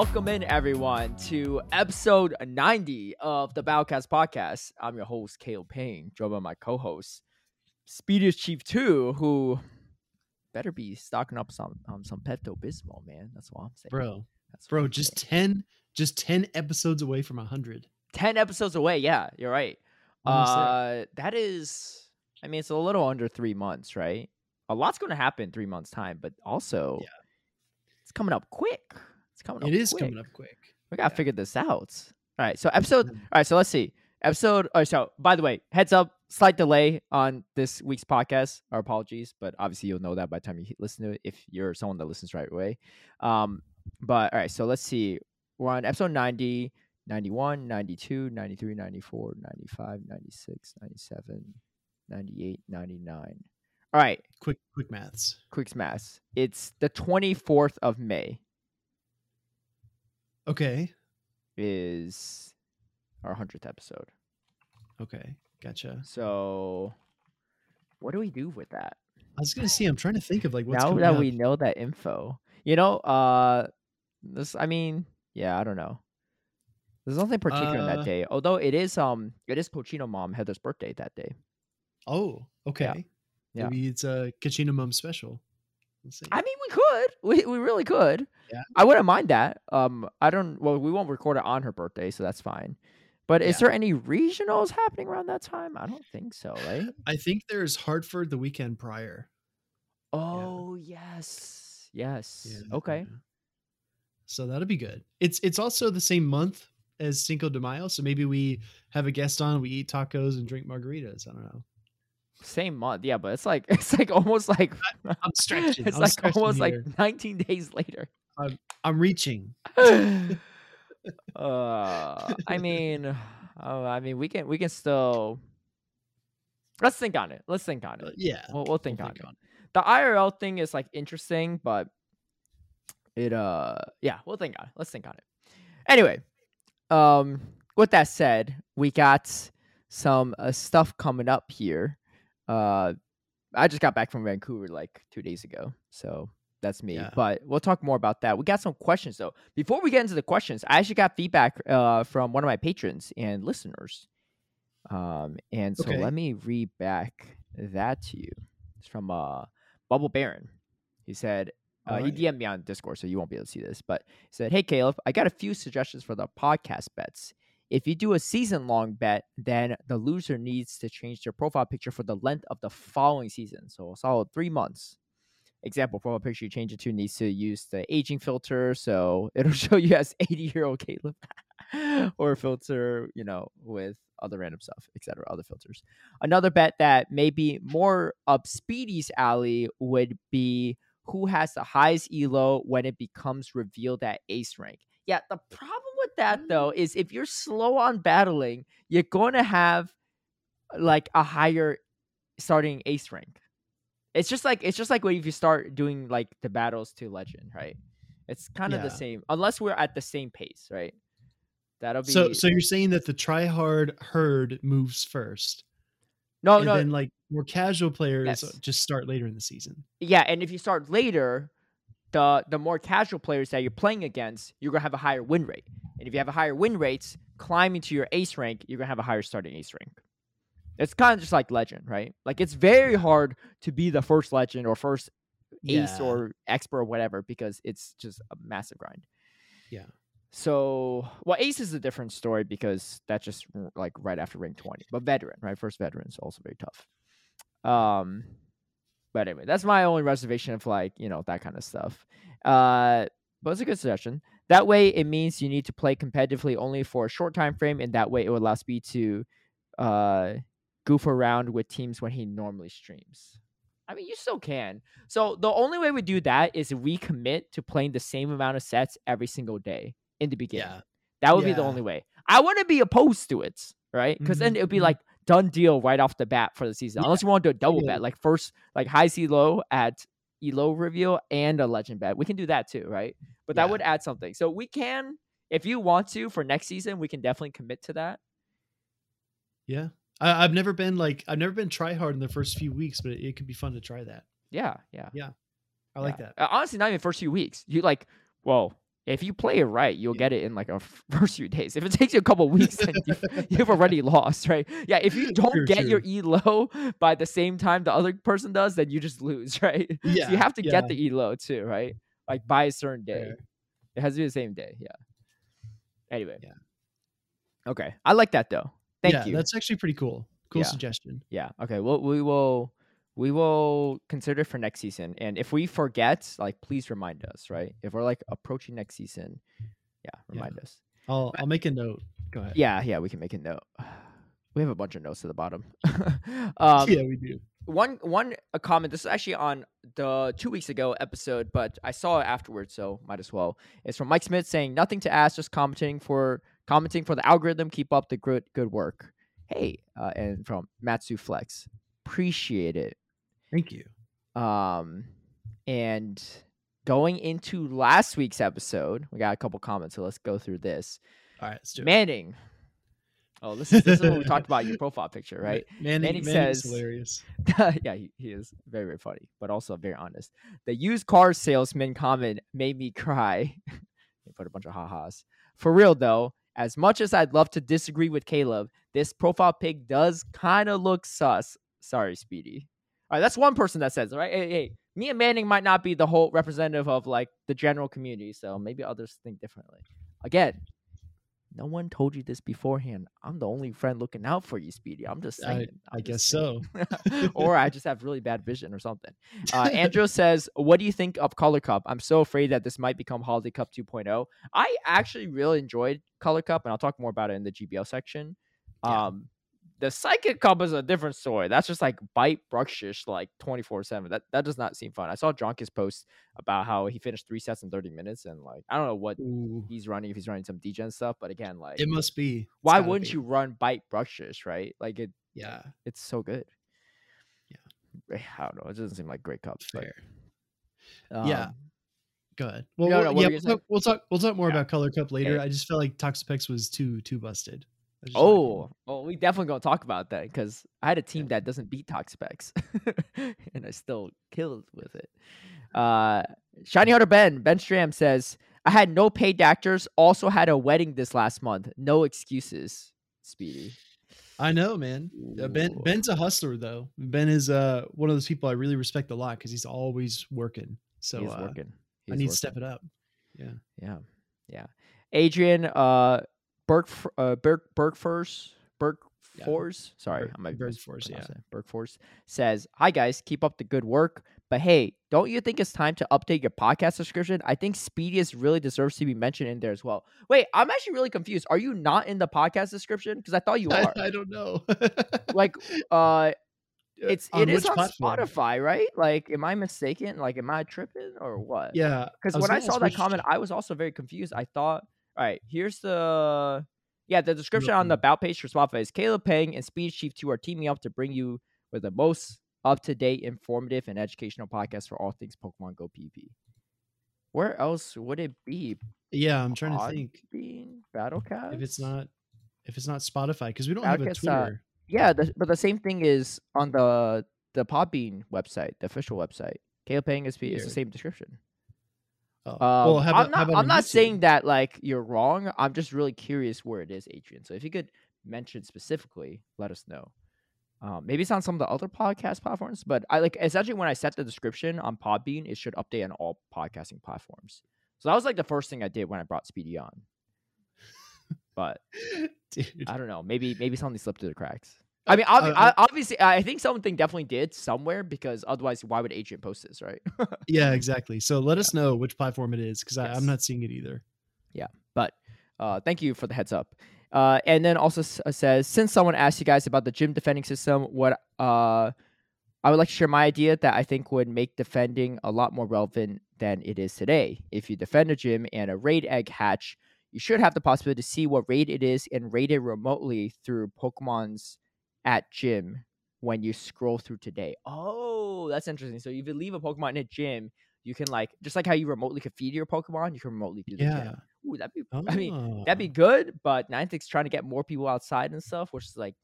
Welcome in, everyone, to episode 90 of the Battlecast podcast. I'm your host, Caleb Peng, joined by my co host, Speediest Chief 2, who better be stocking up some um, some Pepto Bismol, man. That's what I'm saying. Bro, That's bro, just saying. 10 just 10 episodes away from 100. 10 episodes away. Yeah, you're right. Uh, that is, I mean, it's a little under three months, right? A lot's going to happen in three months' time, but also, Yeah. it's coming up quick. It's coming up It is quick. coming up quick. We gotta Yeah. figure this out. All right, so episode. Mhm. All right, so let's see. Episode. Oh, so by the way, heads up, slight delay on this week's podcast. Our apologies, but obviously you'll know that by the time you listen to it if you're someone that listens right away. Um, but all right, so let's see. We're on episode 90, 91, 92, 93, 94, 95, 96, 97, 98, 99. All right, Quick quick maths. quick mass. It's the 24th of May. Okay. Is our 100th episode. Okay. Gotcha. So, what do we do with that? I was going to see I'm trying to think of like what's now that up. we know that info, you know, uh, this. I mean, yeah, I don't know. There's nothing particular Uh, that day, although it is um, it is Cochino mom Heather's birthday that day. Oh, okay. Yeah. Maybe it's a Kachina Mom special. Let's see. I mean, could, we we really could. Yeah. I wouldn't mind that. Um, I don't. Well, we won't record it on her birthday, so that's fine. But is Yeah. there any regionals happening around that time? I don't think so, right? I think there's Hartford the weekend prior. Oh yes, yes. Yeah, Okay. yeah. So that'll be good. It's it's also the same month as Cinco de Mayo, so maybe we have a guest on, we eat tacos and drink margaritas. I don't know. Same month, yeah, but it's like it's like almost like I'm stretching. it's I'm like stretching almost here. like 19 days later. I'm I'm reaching. uh, I mean, oh, I mean, we can we can still let's think on it. Let's think on Uh, it. yeah. We'll, we'll think we'll on it. on it. The IRL thing is like interesting, but it uh yeah, we'll think on it. Let's think on it. Anyway, um, with that said, we got some uh, stuff coming up here. Uh, I just got back from Vancouver like two days ago, so that's me. Yeah. But we'll talk more about that. We got some questions though. Before we get into the questions, I actually got feedback uh from one of my patrons and listeners. Um, and so Okay. let me read back that to you. It's from uh Bubble Baron. He said, uh, Alright. he DM'd me on Discord, so you won't be able to see this. But he said, Hey, Caleb, I got a few suggestions for the podcast bets. If you do a season long bet, then the loser needs to change their profile picture for the length of the following season. So a solid three months. Example profile picture you change it to needs to use the aging filter. So it'll show you as 80 year old Caleb or filter, you know, with other random stuff, etc. Other filters. Another bet that may be more up Speedy's alley would be who has the highest elo when it becomes revealed at ace rank. Yeah, the problem with that though mm. is if you're slow on battling, you're going to have uh, like a higher starting ace rank. It's just like it's just like when if you start doing like the battles to legend, right? It's kind of the same unless we're at the same pace, right? That'll be So so you're saying that the try hard herd moves first. no and no then like more casual players Yes. just start later in the season. yeah, and if you start later, the the more casual players that you're playing against, you're gonna have a higher win rate. And if you have a higher win rates, climbing to your ace rank, you're gonna have a higher starting ace rank. It's kind of just like legend, right? Like it's very hard to be the first legend or first ace Yeah. or expert or whatever because it's just a massive grind. Yeah. So, well, ace is a different story because that's just like right after rank 20. But veteran, right? First veteran is also very tough. Um, but anyway, that's my only reservation of like, you know, that kind of stuff. Uh, but it's a good suggestion. That way it means you need to play competitively only for a short time frame, and that way it will allow Speed to uh goof around with teams when he normally streams. I mean, you still can. So the only way we do that is we commit to playing the same amount of sets every single day in the beginning. Yeah. That would be the only way. I wouldn't be opposed to it, right? Because then Mhm, it would be mhm. like done deal right off the bat for the season. Yeah, Unless you want to do a double totally. bet, like first like high C low at Elo reveal and a legend bet. We can do that too, right? But that Yeah. would add something. So we can, if you want to, for next season, we can definitely commit to that. Yeah. I, I've never been like I've never been try hard in the first few weeks, but it, it could be fun to try that. Yeah, yeah. Yeah. I like that. Uh, honestly, not even first few weeks. You like, well, if you play it right, you'll get it in like a first few days. If it takes you a couple weeks, then you've, you've already lost, right? Yeah, if you don't True, get your true. E low by the same time the other person does, then you just lose, right? so Yeah, you have to yeah. get the E low too, right? Like by a certain day. Fair. It has to be the same day. Yeah. Anyway. Yeah. Okay, I like that though. Thank yeah, you. That's actually pretty cool. Cool Yeah. suggestion. Yeah. Okay. Well, we will we will consider it for next season, and if we forget, like, please remind us. Right? If we're like approaching next season, yeah, Yeah. remind us. I'll I'll make a note. Go ahead. Yeah. Yeah. We can make a note. We have a bunch of notes at the bottom. um, yeah, we do. one one a comment this is actually on the two weeks ago episode but i saw it afterwards so might as well it's from mike smith saying nothing to ask just commenting for commenting for the algorithm keep up the good good work hey uh, and from matsu flex appreciate it Thank you. um and going into last week's episode we got a couple comments so let's go through this All right, let's do it. manning oh this is, this is what we talked about in your profile picture right Manning, Manning Manning's says- hilarious. yeah, he, he is very, very funny, but also very honest. The used car salesman comment made me cry. they put a bunch of ha-has. For real though, as much as I'd love to disagree with Caleb, this profile pic does kind of look sus. Sorry, Speedy. All right, that's one person that says, right? Hey, hey, me and Manning might not be the whole representative of like the general community, so maybe others think differently. Again, no one told you this beforehand. I'm the only friend looking out for you, Speedy. I'm just I, saying. I I'm guess saying so. or I just have really bad vision or something. Uh, Andrew says, "What do you think of Color Cup? I'm so afraid that this might become Holiday Cup 2.0. I actually really enjoyed Color Cup, and I'll talk more about it in the GBL section. Yeah. Um, the Psychic Cup is a different story. That's just like bite Bruxish like 24 seven. That that does not seem fun. I saw Jonkus post about how he finished three sets in 30 minutes, and like I don't know what Ooh, he's running if he's running some degen stuff, but again, like it must be. Why wouldn't be. you run bite Bruxish, right? Like it, Yeah, it's so good. Yeah, I don't know. It doesn't seem like great cup. but, fair. Yeah. um, Go ahead. Well, No, we'll- no, yeah, we'll talk, we'll talk. We'll talk more Yeah. about Color Cup later. I just felt like Toxapex was too too busted. Just like, Oh, well, we definitely gonna talk about that because I had a team that doesn't beat Toxapex, and I still killed with it. Uh, Shiny Hunter Ben Ben Stram says, "I had no paid actors. Also had a wedding this last month. No excuses." Speedy. I know, man. Uh, ben Ben's a hustler though. Ben is uh one of those people I really respect a lot because he's always working. So He's uh, working. I need working. to step it up. Yeah. Yeah, yeah. Adrian, uh, Burke, uh, Burke, Burkfors, Burke Yeah. Force. Sorry, I Burkforce, yeah. Force says, "Hi guys, keep up the good work. But hey, don't you think it's time to update your podcast description? I think Speediest really deserves to be mentioned in there as well. Wait, I'm actually really confused. Are you not in the podcast description? Because I thought you I, are. I don't know. like, uh, it's On it is on platform? Spotify, right? Like, am I mistaken? Like, am I tripping or what? Yeah, because when I saw that comment, I was also very confused. I thought, all right, here's the yeah, the description on the about page for Spotify is Caleb Peng and Speed Chief Two are teaming up to bring you with the most up to date, informative, and educational podcast for all things Pokemon Go PvP. Where else would it be? Yeah, I'm trying to think Being Battlecast? if it's not if it's not Spotify because we don't have a uh, Twitter. yeah, the, but the same thing is on the the Podbean website, the official website. Caleb Peng is, is the same description. Oh, Um, well, how I'm how not. about I'm not saying that like you're wrong. I'm just really curious where it is, Adrian. So if you could mention specifically, let us know. Um, maybe it's on some of the other podcast platforms, but I like essentially when I set the description on Podbean, it should update on all podcasting platforms. So that was like the first thing I did when I brought Speedy on. But Dude. I don't know. Maybe maybe something slipped through the cracks. I mean, obvi- uh, I, obviously, I think something definitely did somewhere because otherwise, why would Adrian post this, right? yeah, exactly. So let us know which platform it is because Yes. I'm not seeing it either. Yeah, but uh, thank you for the heads up. Uh, and then also s- uh, says, since someone asked you guys about the gym defending system, what uh, I would like to share my idea that I think would make defending a lot more relevant than it is today. If you defend a gym and a raid egg hatch, you should have the possibility to see what raid it is and raid it remotely through Pokemon's at gym when you scroll through today. Oh, that's interesting. So if you leave a Pokemon in a gym, you can like just like how you remotely could feed your Pokemon, you can remotely do the Yeah. gym. Ooh, that'd be I mean, Oh. That'd be good, but Niantic's trying to get more people outside and stuff, which is like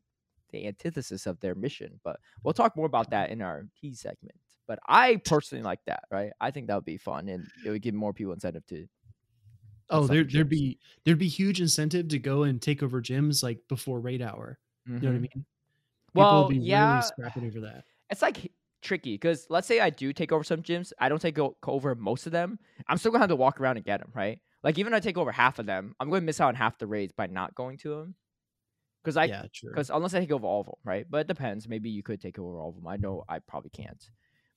the antithesis of their mission. But we'll talk more about that in our T segment. But I personally like that, right? I think that would be fun and it would give more people incentive to Oh, there there'd be there'd be huge incentive to go and take over gyms like before raid hour. You know what I Mhm. mean? Well, yeah. really scrapping over that. it's like tricky because let's say I do take over some gyms, I don't take over most of them. I'm still gonna have to walk around and get them, right? Like even if I take over half of them, I'm going to miss out on half the raids by not going to them. Because I, yeah, because unless I take over all of them, right? But it depends. Maybe you could take over all of them. I know I probably can't.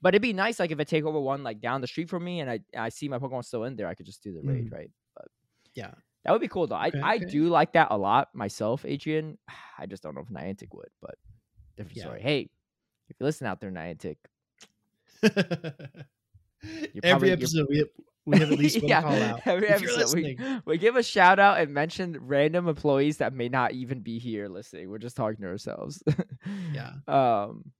But it'd be nice, like if I take over one like down the street from me and I I see my Pokemon still in there, I could just do the raid, mm. right? Yeah. That would be cool though. I, Okay, I okay. do like that a lot myself, Adrian. I just don't know if Niantic would, but different Yeah. story. Hey, if you listen out there, Niantic, Every episode we have, we have at least one call out. Every episode, we, we give a shout out and mention random employees that may not even be here listening. We're just talking to ourselves. Yeah. Um,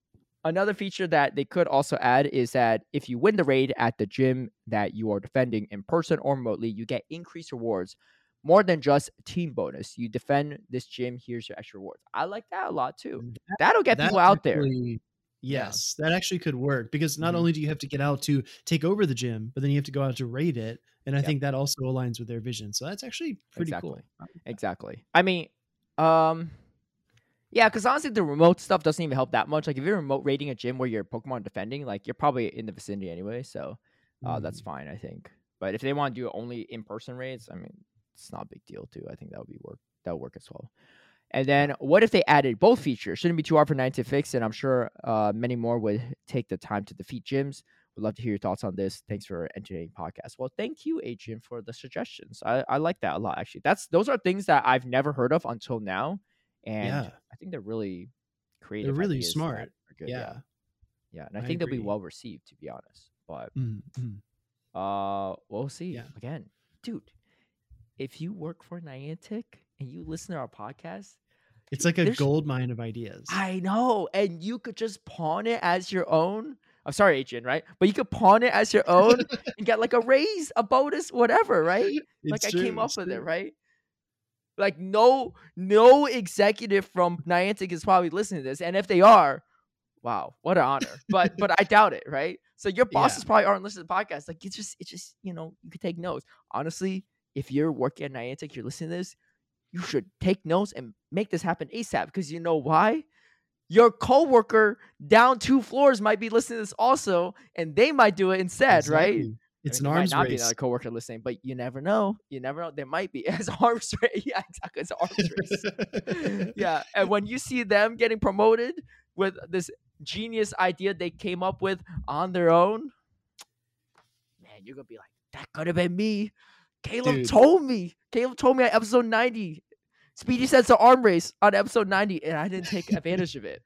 another feature that they could also add is that if you win the raid at the gym that you are defending in person or remotely, you get increased rewards more than just team bonus. You defend this gym, here's your extra rewards. I like that a lot too. That'll get That people out there. actually- Yeah. Yes, that actually could work because not Mhm. only do you have to get out to take over the gym, but then you have to go out to raid it, and I Yep. think that also aligns with their vision. So that's actually pretty Exactly. cool. Exactly. I mean, um, yeah, because honestly, the remote stuff doesn't even help that much. Like if you're remote raiding a gym where you're Pokemon defending, like you're probably in the vicinity anyway, so uh, that's Mm. fine, I think. But if they want to do only in person raids, I mean, it's not a big deal too. I think that would be work. That would work as well. And then what if they added both features? Shouldn't be too hard for nine to fix, and I'm sure uh, many more would take the time to defeat gyms. Would love to hear your thoughts on this. Thanks for entertaining podcast. Well, thank you, Adrian, for the suggestions. I, I like that a lot. Actually, that's those are things that I've never heard of until now, and Yeah. I think they're really creative. They're really smart. good, yeah, Yeah. yeah, and I, I think they'll be well received, to be honest. But Mm, mm. uh, we'll see. Yeah. Again, dude, if you work for Niantic and you listen to our podcast, It's like a There's- gold mine of ideas. I know, and you could just pawn it as your own. I'm sorry, Adrian, right? But you could pawn it as your own and get like a raise, a bonus, whatever, right? like It's I came up it's with it, right? Like no, no executive from Niantic is probably listening to this, and if they are, wow, what an honor. But but I doubt it, right? So your bosses Yeah. probably aren't listening to the podcast. Like it's just it's just you know you could take notes. Honestly, if you're working at Niantic, you're listening to this, you should take notes and make this happen ASAP because you know why? Your coworker down two floors might be listening to this also, and they might do it instead, right? It's I mean, an arms might not be race. another coworker listening, but you never know. You never know. There might be. An arms race. Yeah, exactly. It's arms race. yeah, and when you see them getting promoted with this genius idea they came up with on their own, man, you're gonna be like, that could have been me. Caleb Dude. told me. Caleb told me on episode 90. Speedy said it's an arm race on episode 90, and I didn't take advantage of it.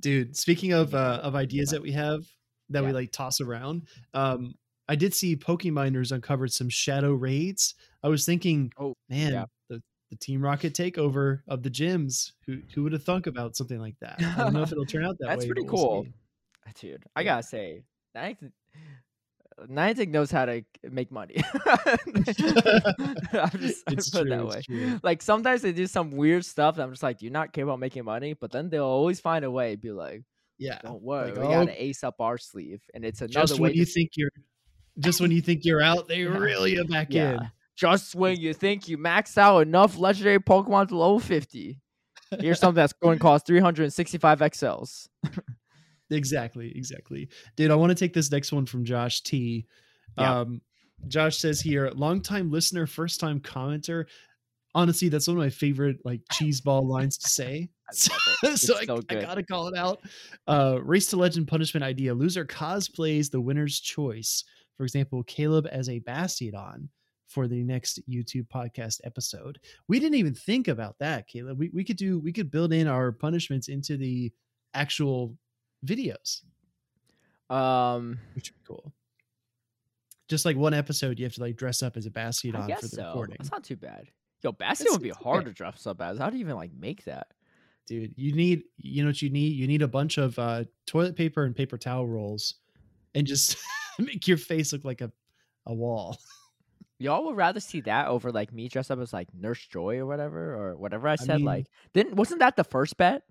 Dude, speaking of uh, of ideas that we have that we like toss around, um, I did see Pokeminers uncovered some shadow raids. I was thinking, Oh, man, yeah. the the Team Rocket takeover of the gyms. Who who would have thunk about something like that? I don't know if it'll turn out that That's way. That's pretty cool. Dude, I gotta say, Niantic, Niantic knows how to make money. I'm just I It's put it that true, way. true. Like sometimes they do some weird stuff. I'm just like, do you not care about making money? But then they'll always find a way. Be like, Yeah. don't worry, like, we oh, got an oh ace up our sleeve, and it's another just way. when you think you're just when you think you're out, they really are back yeah, in. just when you think you maxed out enough legendary Pokemon to level 50. Here's something that's going to cost 365 XLs. Exactly, exactly. Dude, I want to take this next one from Josh T. Yeah. Um, Josh says here, longtime listener, first time commenter. Honestly, that's one of my favorite like cheese ball lines to say. I. It's so I, so I gotta call it out. Uh, race to legend punishment idea. Loser cosplays the winner's choice. For example, Caleb as a Bastiodon for the next YouTube podcast episode. We didn't even think about that, Caleb. We we could do we could build in our punishments into the actual videos, Um, which would be cool. Just like one episode, you have to like dress up as a Bastiodon for the so. recording. That's not too bad. Yo, basket It's- would be hard to dress up as. How do you even like make that? dude you need you know what you need you need a bunch of uh toilet paper and paper towel rolls and just make your face look like a a wall Y'all would rather see that over like me dressed up as like Nurse Joy or whatever or whatever I said. mean- like, didn't wasn't that the first bet?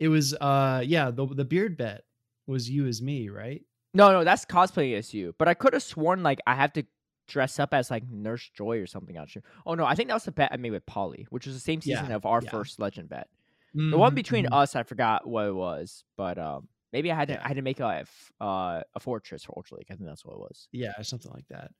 It was uh yeah the the beard bet was you as me right No, no, that's cosplaying as you. But I could have sworn like I have to dress up as like Nurse Joy or something. I'm sure. Oh no, I think that was the bet I made with Polly, which was the same season Yeah, of our yeah. first Legend bet. The one Mhm, between mhm. us, I forgot what it was, but um, maybe I had to Yeah. I had to make a uh, a fortress for Ultra League. I think that's what it was. Yeah, something like that.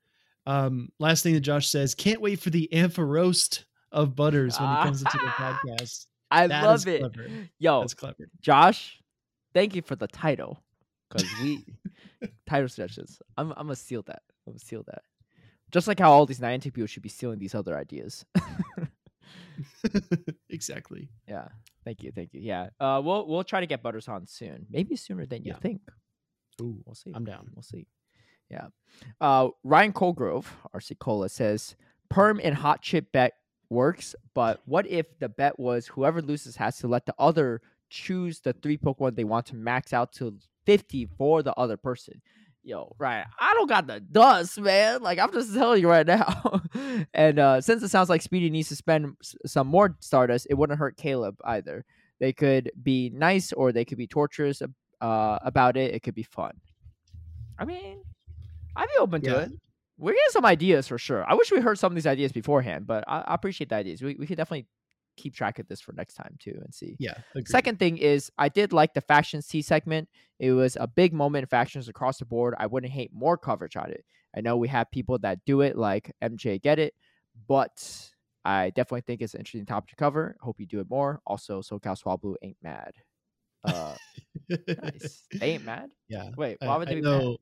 Um, last thing that Josh says, can't wait for the ampharoast of Butters when he comes into the podcast. I That love it. clever. Yo, That's clever. Josh, thank you for the title. Cause we title suggestions. I'm I'm gonna steal that. I'm gonna steal that. Just like how all these Niantic people should be stealing these other ideas. exactly. yeah. Thank you. Thank you. Yeah. Uh we'll we'll try to get Butters on soon. Maybe sooner than you Yeah. think. Ooh, We'll see. I'm down. We'll see. Yeah. Uh, Ryan Colgrove, RC Cola, says perm and hot chip bet works, but what if the bet was whoever loses has to let the other choose the three Pokemon they want to max out to 50 for the other person? Yo, right. I don't got the dust, man. Like, I'm just telling you right now. and uh, since it sounds like Speedy needs to spend some more Stardust, it wouldn't hurt Caleb either. They could be nice or they could be torturous uh, about it. It could be fun. I mean, I'd be open to it. We're getting some ideas for sure. I wish we heard some of these ideas beforehand, but I, I appreciate the ideas. We, we could definitely keep track of this for next time too and see. Yeah. agreed. Second thing is, I did like the factions T segment. It was a big moment in factions across the board. I wouldn't hate more coverage on it. I know we have people that do it, like MJ Get It, but I definitely think it's an interesting topic to cover. Hope you do it more. Also, SoCal Swablu ain't mad. Uh, nice. They ain't mad. yeah. Wait, why would I they be mad?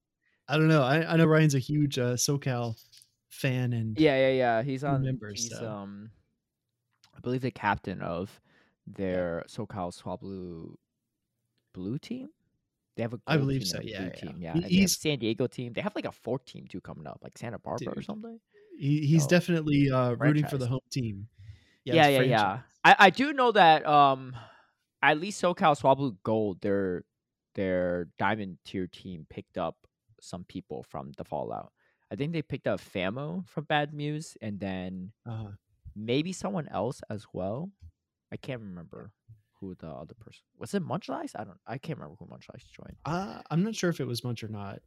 I don't know. I, I know Ryan's a huge uh, SoCal fan, and Yeah, yeah, yeah. He's on. members, he's so. um, I believe the captain of their SoCal Swablu blue team. They have a I believe team so, yeah, yeah. team. Yeah, He- and they have he's- San Diego team. They have like a fourth team too coming up, like Santa Barbara or something. he, he's Oh, definitely uh, rooting for the home team. Yeah, it's yeah, yeah. I, I do know that um, at least SoCal Swablu Gold, their their diamond tier team picked up some people from the Fallout. I think they picked up Famo from Bad Muse, and then Uh, maybe someone else as well. I can't remember who the other person was. It Munchlax? I don't. I can't remember who Munchlax joined. uh, I'm not sure if it was Munch or not.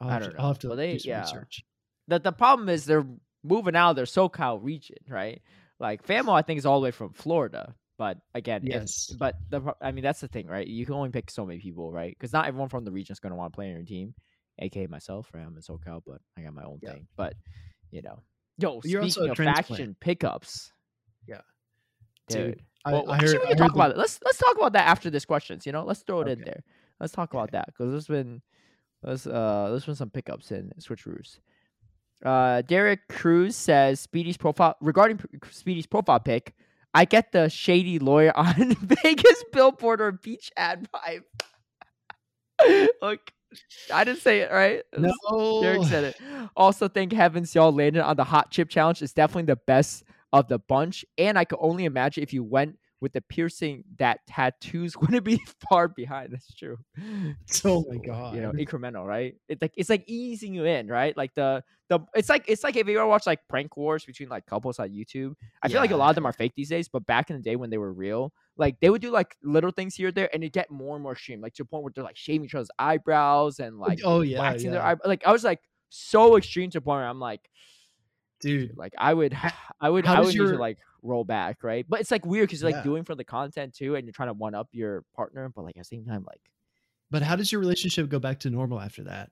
I'll I have don't to, know. I'll have to Well, they- do some yeah. research. The the problem is they're moving out of their SoCal region, right? Like Famo, I think is all the way from Florida. But again, if- Yes. but the I mean that's the thing, right? You can only pick so many people, right? Because not everyone from the region is going to want to play on your team. Aka myself, right? I'm in SoCal, but I got my own Yeah. thing. But you know, yo, you're speaking of faction pickups, Yeah. dude. Dude, I, well, I actually, heard, we can talk the- about it. Let's let's talk about that after this questions. You know, let's throw it in there. Let's talk Okay. about that because there's been there's uh there's been some pickups in switcheroos. Uh, Derek Cruz says Speedy's profile regarding Speedy's profile pic. I get the shady lawyer on Vegas billboard or beach ad vibe. Look, I didn't say it right. No, Derek said it. Also, thank heavens y'all landed on the hot chip challenge. It's definitely the best of the bunch. And I could only imagine if you went with the piercing that tattoos wouldn't be far behind. That's true. Oh my You know, God. incremental, right? It's like it's like easing you in, right? Like the the it's like it's like if you ever watch like prank wars between like couples on YouTube. I feel like a lot of them are fake these days, but back in the day when they were real, like they would do like little things here or there, and it get more and more extreme, like to a point where they're like shaving each other's eyebrows and like oh yeah, waxing their yeah. eye. Like I was like so extreme to the point where I'm like, dude. like I would, I would, how I would need to like roll back, right? But it's like weird because you're like Yeah. doing for the content too, and you're trying to one up your partner, but like at the same time, like But how does your relationship go back to normal after that?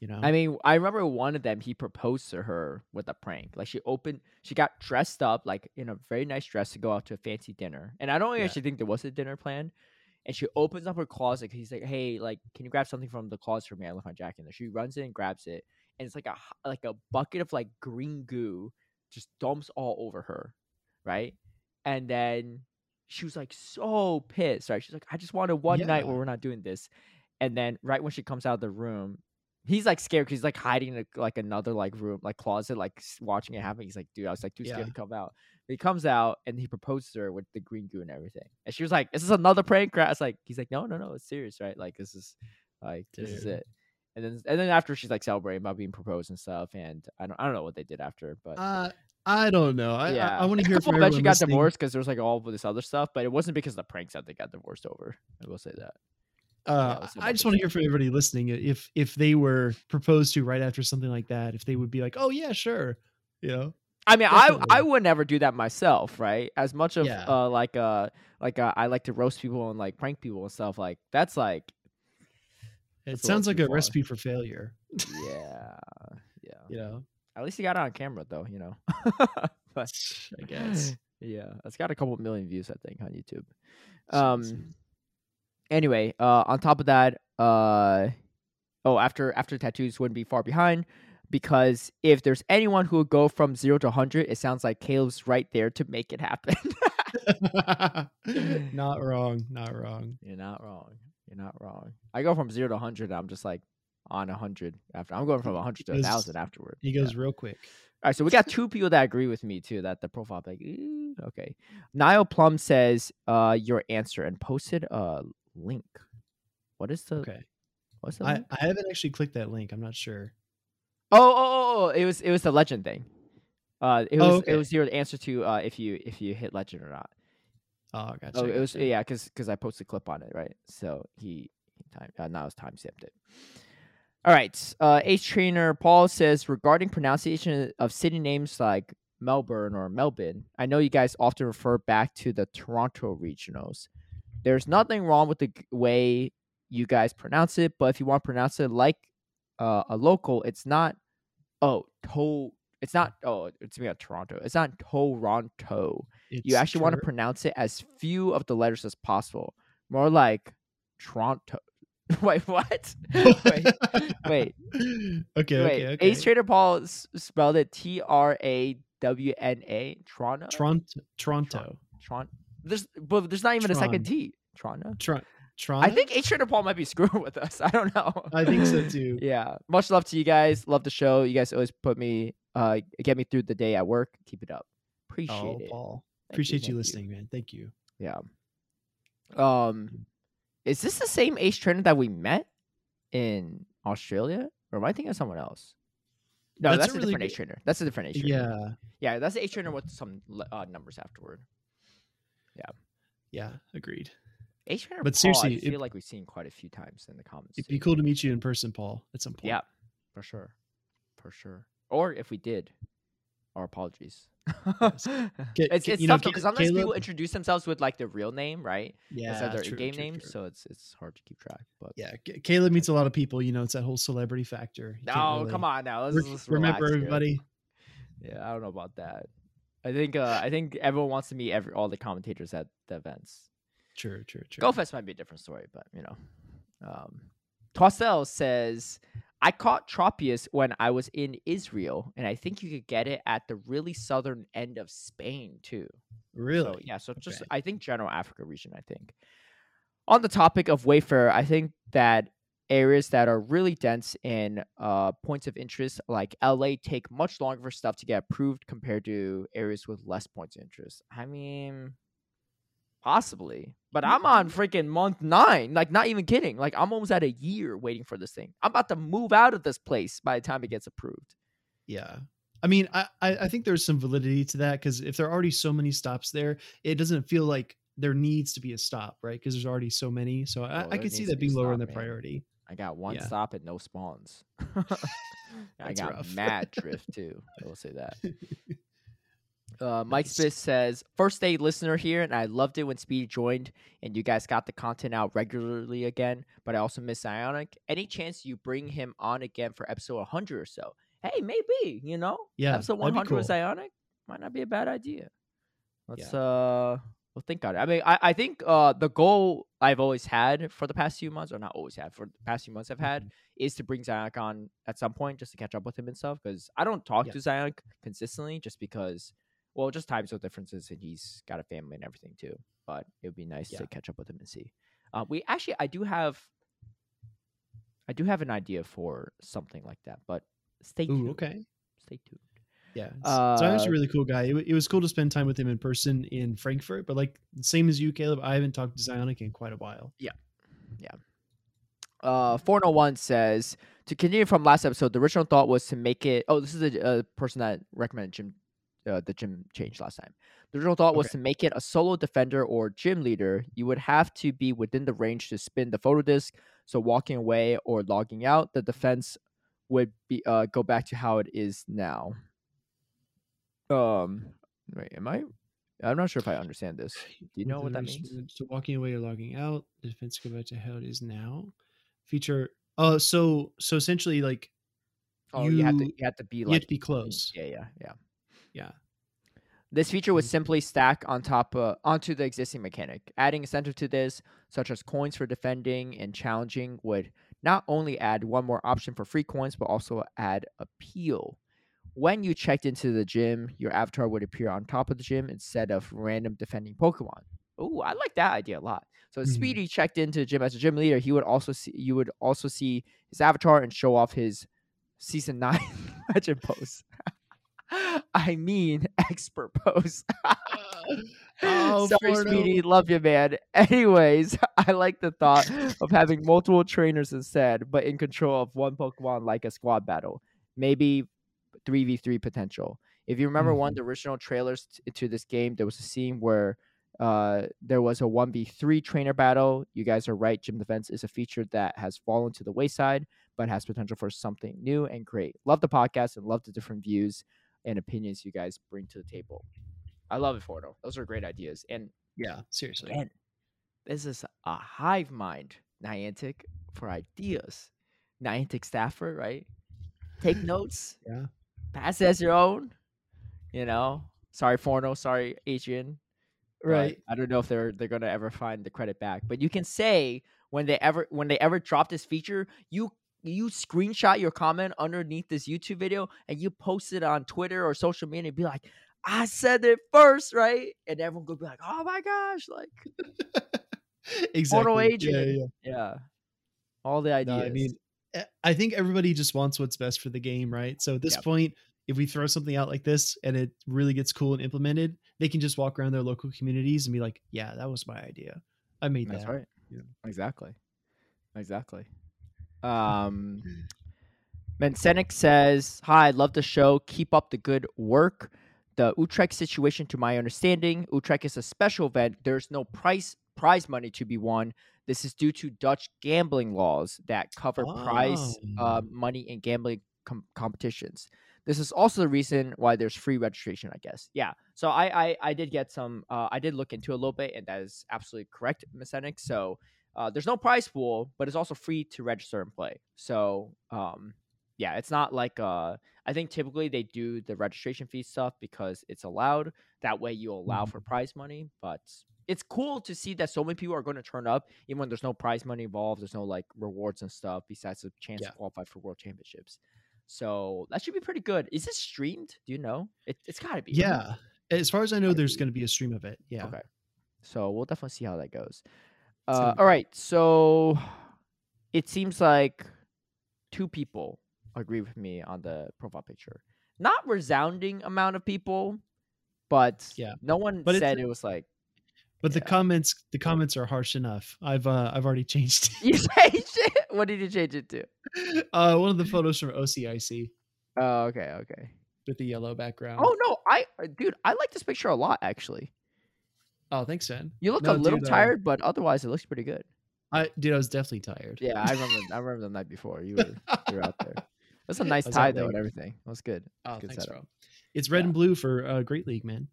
You know, I mean, I remember one of them. He proposed to her with a prank. Like she opened, she got dressed up like in a very nice dress to go out to a fancy dinner. And I don't Yeah. actually think there was a dinner plan. And she opens up her closet. He's like, "Hey, like, can you grab something from the closet for me? I left my jacket in there." She runs in and grabs it, and it's like a like a bucket of like green goo, just dumps all over her, right? And then she was like so pissed, right? She's like, "I just wanted one night where we're not doing this." And then right when she comes out of the room, he's like scared because he's like hiding in a, like another like room, like closet, like watching it happen. He's like, dude, I was like too scared Yeah. to come out. But he comes out and he proposes to her with the green goo and everything. And she was like, "Is this another prank?" I was like, "He's like, no, no, no, it's serious, right? Like this is like this is it." And then and then after she's like celebrating about being proposed and stuff, and I don't I don't know what they did after, but uh, I don't know. I, yeah, I, I want to hear from eventually everyone got listening. divorced because there was like all of this other stuff, but it wasn't because of the pranks that they got divorced over. I will say that. Uh, up I just want to hear from everybody listening if if they were proposed to right after something like that, if they would be like, "Oh yeah, sure," you know. I mean, I I would never do that myself, right? As much of Yeah. uh like uh like uh, I like to roast people and like prank people and stuff. Like that's like It That's sounds like a far. recipe for failure. yeah, yeah. You know, At least he got it on camera though, you know. but I guess. yeah, it's got a couple million views, I think, on YouTube. Um. Anyway, uh, on top of that, uh, oh, after after tattoos wouldn't be far behind, because if there's anyone who would go from zero to hundred, it sounds like Caleb's right there to make it happen. not wrong. Not wrong. You're not wrong. You're not wrong. I go from zero to hundred. I'm just like on a hundred after. I'm going from a hundred to a thousand afterward. He Yeah. goes real quick. All right, so we got two people that agree with me too that the profile like okay. Niall Plum says uh your answer and posted a link. What is the Okay. what's the I, link? I haven't actually clicked that link. I'm not sure. Oh, oh, oh, oh, it was it was the legend thing. Uh it was Oh, it was your answer to uh if you if you hit legend or not. Oh, gotcha. Oh, it was yeah, because because I posted a clip on it, right? So he, time uh, time stamped it. All right, uh, Ace trainer Paul says regarding pronunciation of city names like Melbourne or Melbourne. I know you guys often refer back to the Toronto regionals. There's nothing wrong with the g- way you guys pronounce it, but if you want to pronounce it like uh, a local, it's not. Oh, to. It's not. Oh, it's me at Toronto. It's not Toronto you It's actually want to pronounce it as few of the letters as possible. More like Toronto. wait, what? wait, wait, okay, wait. okay, okay. Ace Trader Paul s- spelled it T R A W N A. Toronto. Toronto. Toronto. Tron. There's, but there's not even a second T. Toronto. Tron- Toronto. I think Ace Trader Paul might be screwing with us. I don't know. I think so too. yeah. Much love to you guys. Love the show. You guys always put me, uh, get me through the day at work. Keep it up. Appreciate Oh, it. Paul. Thank Appreciate you, thank listening, man. Thank you. Yeah. Um, is this the same Ace trainer that we met in Australia, or am I thinking of someone else? No, That's that's, a really different good- Ace trainer. That's a different Ace trainer. Yeah. yeah, that's the Ace trainer with some uh, numbers afterward. Yeah. Yeah, agreed. Ace trainer, But Paul, seriously, I feel it- like we've seen quite a few times in the comments. It'd be cool to meet you in person, Paul, at some point. Yeah, for sure, for sure. Or if we did, our apologies. Yes. Ca- it's ca- it's you tough because sometimes people introduce themselves with like their real name, right? Yeah. Instead of their true, true, name, true. so it's it's hard to keep track. But Yeah. Ca- Caleb meets a lot of people. You know, it's that whole celebrity factor. No, really come on now. Let's, re- let's remember here. everybody. Yeah, I don't know about that. I think uh, I think everyone wants to meet every all the commentators at the events. True, true, true. GoFest might be a different story, but you know. Um Tossell says I caught Tropius when I was in Israel, and I think you could get it at the really southern end of Spain too. Really? So yeah, so just Okay. I think general Africa region. I think. On the topic of Wayfarer, I think that areas that are really dense in uh, points of interest, like LA, take much longer for stuff to get approved compared to areas with less points of interest. I mean, possibly, but I'm on freaking month nine. Like, not even kidding. Like, I'm almost at a year waiting for this thing. I'm about to move out of this place by the time it gets approved. Yeah. I mean, I, I think there's some validity to that because if there are already so many stops there, it doesn't feel like there needs to be a stop, right? Because there's already so many. So I, Oh, I could see that being lower in the man. priority. I got one Yeah. stop and no spawns. I got rough. mad drift too. I will say that. Uh, Mike Smith says, first day listener here, and I loved it when Speedy joined and you guys got the content out regularly again, but I also miss Zionic. Any chance you bring him on again for episode 100 or so? Hey, maybe, you know? Yeah, Episode that'd 100 with cool. Zionic might not be a bad idea. Let's, Yeah. uh, we'll think on it. I mean, I, I think uh, the goal I've always had for the past few months, or not always had, for the past few months I've had, Mhm. is to bring Zionic on at some point just to catch up with him and stuff. Because I don't talk Yeah. to Zionic consistently just because, well, just time zone differences and he's got a family and everything too. But it would be nice Yeah. to catch up with him and see. Uh, we actually, I do have, I do have an idea for something like that, but stay tuned. Ooh, okay. Stay tuned. Yeah. Uh, so a Uh, really cool guy. It, it was cool to spend time with him in person in Frankfurt, but like same as you, Caleb, I haven't talked to Zionic in quite a while. Yeah, yeah. Uh, 401 says to continue from last episode, the original thought was to make it. Oh, this is a, a person that recommended gym uh, the gym changed last time. The original thought was to make it a solo defender or gym leader. You would have to be within the range to spin the photo disc. So walking away or logging out, the defense would be uh, go back to how it is now. Um, wait, am I? I'm not sure if I understand this. Do you know what that means? So walking away or logging out, the defense go back to how it is now. Feature. Oh, so so essentially, like Oh, you, have to you- you have to be you like have to be close. Yeah, yeah, yeah. Yeah. This feature would Mm. simply stack on top uh, onto the existing mechanic. Adding incentive to this, such as coins for defending and challenging, would not only add one more option for free coins, but also add appeal. When you checked into the gym, your avatar would appear on top of the gym instead of random defending Pokemon. Ooh, I like that idea a lot. So if Mhm. Speedy checked into the gym as a gym leader, he would also see you would also see his avatar and show off his season nine legend pose. I mean expert pose. Oh, Sorry, Forno. Speedy. Love you, man. Anyways, I like the thought of having multiple trainers instead, but in control of one Pokemon like a squad battle. Maybe 3v3 potential. If you remember one of the original trailers t- to this game, there was a scene where uh, there was a 1v3 trainer battle. You guys are right. Gym Defense is a feature that has fallen to the wayside, but has potential for something new and great. Love the podcast and love the different views and opinions you guys bring to the table. I love it, Fordo. Those are great ideas. And Yeah, seriously. And this is a hive mind, Niantic, for ideas. Niantic staffer, right? Take notes. Yeah. Pass it as your own. You know. Sorry, Forno. Sorry, Adrian. but Right. I don't know if they're they're gonna ever find the credit back. But you can say when they ever when they ever drop this feature, you you screenshot your comment underneath this YouTube video and you post it on Twitter or social media and be like, I said it first, right? And everyone will be like, Oh my gosh, like exactly. Yeah, agent. yeah. yeah. All the No, ideas. I mean, eh, I think everybody just wants what's best for the game, right? So at this Yep. point, if we throw something out like this and it really gets cool and implemented, they can just walk around their local communities and be like, "Yeah, that was my idea. I made That's that." right. Yeah. Exactly. Exactly. Um Mensenik says, Hi, I love the show. Keep up the good work. The Utrecht situation, to my understanding, Utrecht is a special event. There's no price prize money to be won. This is due to Dutch gambling laws that cover prize uh, Oh. money in gambling com- competitions. This is also the reason why there's free registration, I guess. Yeah. So I I, I did get some. Uh, I did look into a little bit, and that is absolutely correct, Mesenik. So uh, there's no prize pool, but it's also free to register and play. So um, yeah, it's not like uh, I think typically they do the registration fee stuff because it's allowed. That way you allow Mhm. for prize money, but it's cool to see that so many people are going to turn up, even when there's no prize money involved. There's no like rewards and stuff besides the chance Yeah. to qualify for world championships. So that should be pretty good. Is this streamed? Do you know? It, it's got to be. Yeah. As far as I know, there's going to be a stream of it. Yeah. Okay. So we'll definitely see how that goes. Uh, all right. So it seems like two people agree with me on the profile picture. Not resounding amount of people, but Yeah. no one But said it was like But the comments, the comments are harsh enough. I've uh, I've already changed. it. you changed it. What did you change it to? uh, one of the photos from OCIC Oh, okay, okay. with the yellow background. Oh no, I uh, dude, I like this picture a lot actually. Oh, thanks, man. You look No, a little dude, uh, tired, but otherwise it looks pretty good. I dude, I was definitely tired. Yeah, I remember. I remember the night before you were you were out there. That's a nice tie though, and everything. That was good. Oh, Good thanks, setup. bro. It's red Yeah. and blue for uh, Great League, man.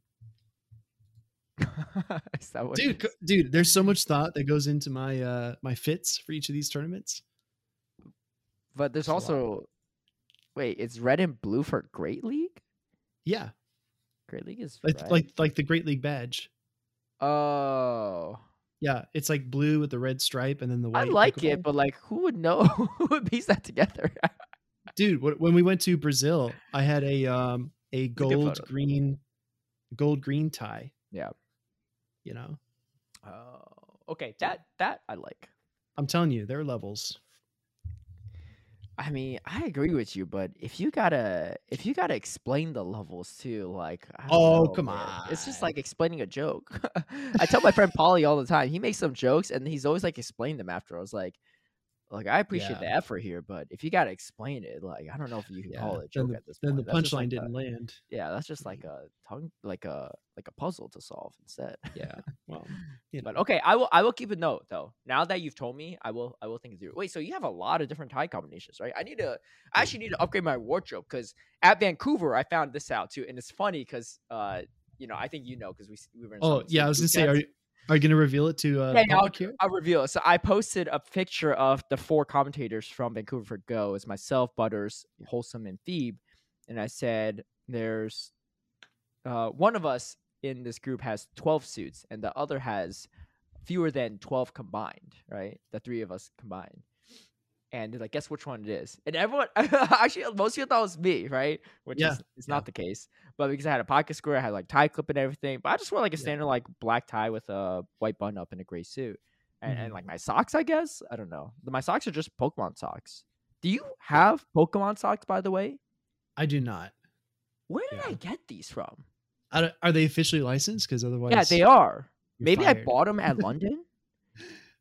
Is that what Dude, co- dude, there's so much thought that goes into my uh my fits for each of these tournaments. But there's lot. also wait, it's red and blue for Great League. Yeah, Great League is like like the Great League badge. Oh, Yeah, it's like blue with the red stripe and then the white. I like Pokeball. it, but like, who would know? who would piece that together? dude, when we went to Brazil, I had a um a gold green gold green tie. yeah. You know, Oh, okay. That that I like. I'm telling you, there are levels. I mean, I agree with you, but if you gotta if you gotta explain the levels too, like Oh, know, come man. it's just like explaining a joke. I tell my friend Polly all the time. He makes some jokes and he's always like explaining them after. I was like, Like I appreciate the effort here, but if you gotta explain it, like I don't know if you can Yeah. call it a Then joke the, at this then point. the punchline like didn't land. yeah, that's just like a tongue, like a like a puzzle to solve instead. Yeah. Well, you know. But okay, I will I will keep a note though. Now that you've told me, I will I will think through. Wait, so you have a lot of different tie combinations, right? I need to I actually need to upgrade my wardrobe because at Vancouver I found this out too, and it's funny because uh you know I think you know because we we were in Oh yeah, I was gonna say, are you are you gonna reveal it to uh, Yeah, I'll, here? I'll reveal it. So I posted a picture of the four commentators from Vancouver for Go. It's myself, Butters, Wholesome, and Phoebe. And I said, there's uh, one of us in this group has 12 suits, and the other has fewer than 12 combined, right? The three of us combined. And they're like, guess which one it is? And everyone, actually, most people thought it was me, right? Which Yeah, is, is yeah. not the case. But because I had a pocket square, I had like tie clip and everything. But I just wore like a Yeah. standard like black tie with a white button up and a gray suit and, and Mhm. like my socks, I guess. I don't know. My socks are just Pokemon socks. Do you have Pokemon socks, by the way? I do not. Where did I get these from? I don't- are they officially licensed? Because otherwise, yeah, they are. Maybe I bought them at London.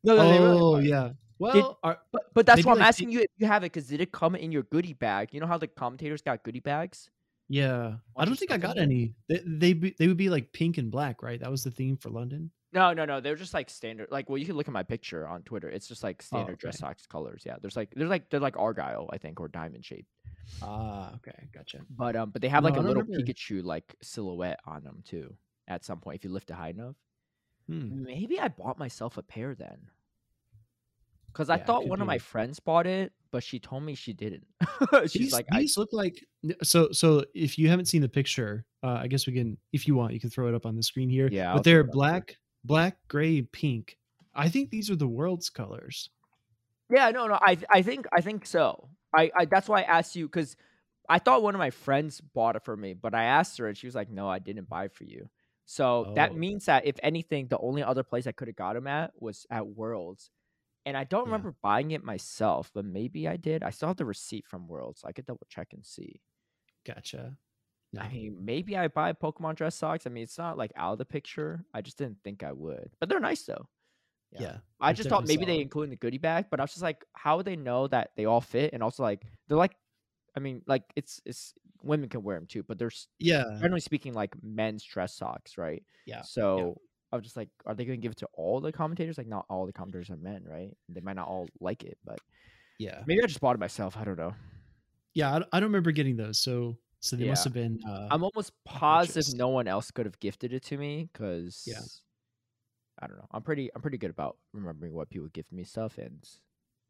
No, no, they really Oh yeah. Well, are, But, but that's why I'm like, asking you if you have it because did it come in your goodie bag? You know how the commentators got goodie bags? yeah. I don't think I got any. They they be, they would be like pink and black, right? That was the theme for London. No, no, no. They're just like standard. Like, well, you can look at my picture on Twitter. It's just like standard dress Oh, okay. socks colors. Yeah, there's like there's like they're like argyle, I think, or diamond shaped. Ah, okay, gotcha. But um, but they have like No, a little remember. Pikachu like silhouette on them too. At some point, if you lift it high enough. Hmm. Maybe I bought myself a pair then. Because I Yeah, thought one of my friends bought it, but she told me she didn't. She's these, like, I, these look like so so if you haven't seen the picture uh i guess we can if you want you can throw it up on the screen here Yeah, I'll but they're up here. black black gray pink i think these are the world's colors yeah, no, no, I, I think, I think so. I, I, that's why I asked you because I thought one of my friends bought it for me, but I asked her and she was like, no, I didn't buy it for you. So that Oh. means that if anything, the only other place I could have got them at was at Worlds. And I don't Yeah. remember buying it myself, but maybe I did. I still have the receipt from Worlds. So I could double check and see. gotcha no. I mean, maybe I buy Pokemon dress socks. I mean, it's not like out of the picture. I just didn't think I would, but they're nice though. yeah, I just thought maybe they include in the goodie bag, but I was just like, how would they know that they all fit? And also like they're like, I mean, like it's it's women can wear them too, but they're yeah generally speaking like men's dress socks, right? yeah So I was just like, are they going to give it to all the commentators? Like, not all the commentators are men, right? They might not all like it, but yeah maybe I just bought it myself. I don't know. yeah I, don't- I don't remember getting those so so they must have been uh I'm almost positive no one else could have gifted it to me because yeah, I don't know. I'm pretty I'm pretty good about remembering what people gift me stuff, and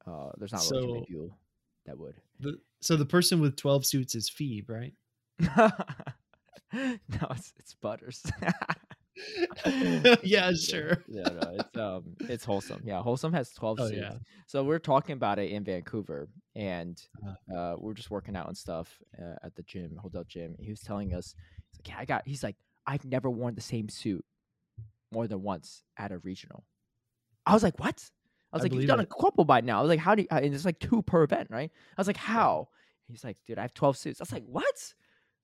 uh, there's not really too many people that would. the, so the person with 12 suits is phoebe right no, it's it's Butters. yeah sure Yeah, no, it's um, it's wholesome. Yeah, wholesome has twelve oh suits. yeah So we're talking about it in Vancouver, and Uh-huh. uh, we're just working out and stuff uh, at the gym, hotel gym. He was telling us, he's like, "Yeah, I got." He's like, "I've never worn the same suit more than once at a regional." I was like, "What?" I was I like, "You've done a couple by now." I was like, "How do?" You, uh, and it's like two per event, right? I was like, "How?" He's like, "Dude, I have twelve suits." I was like, "What?"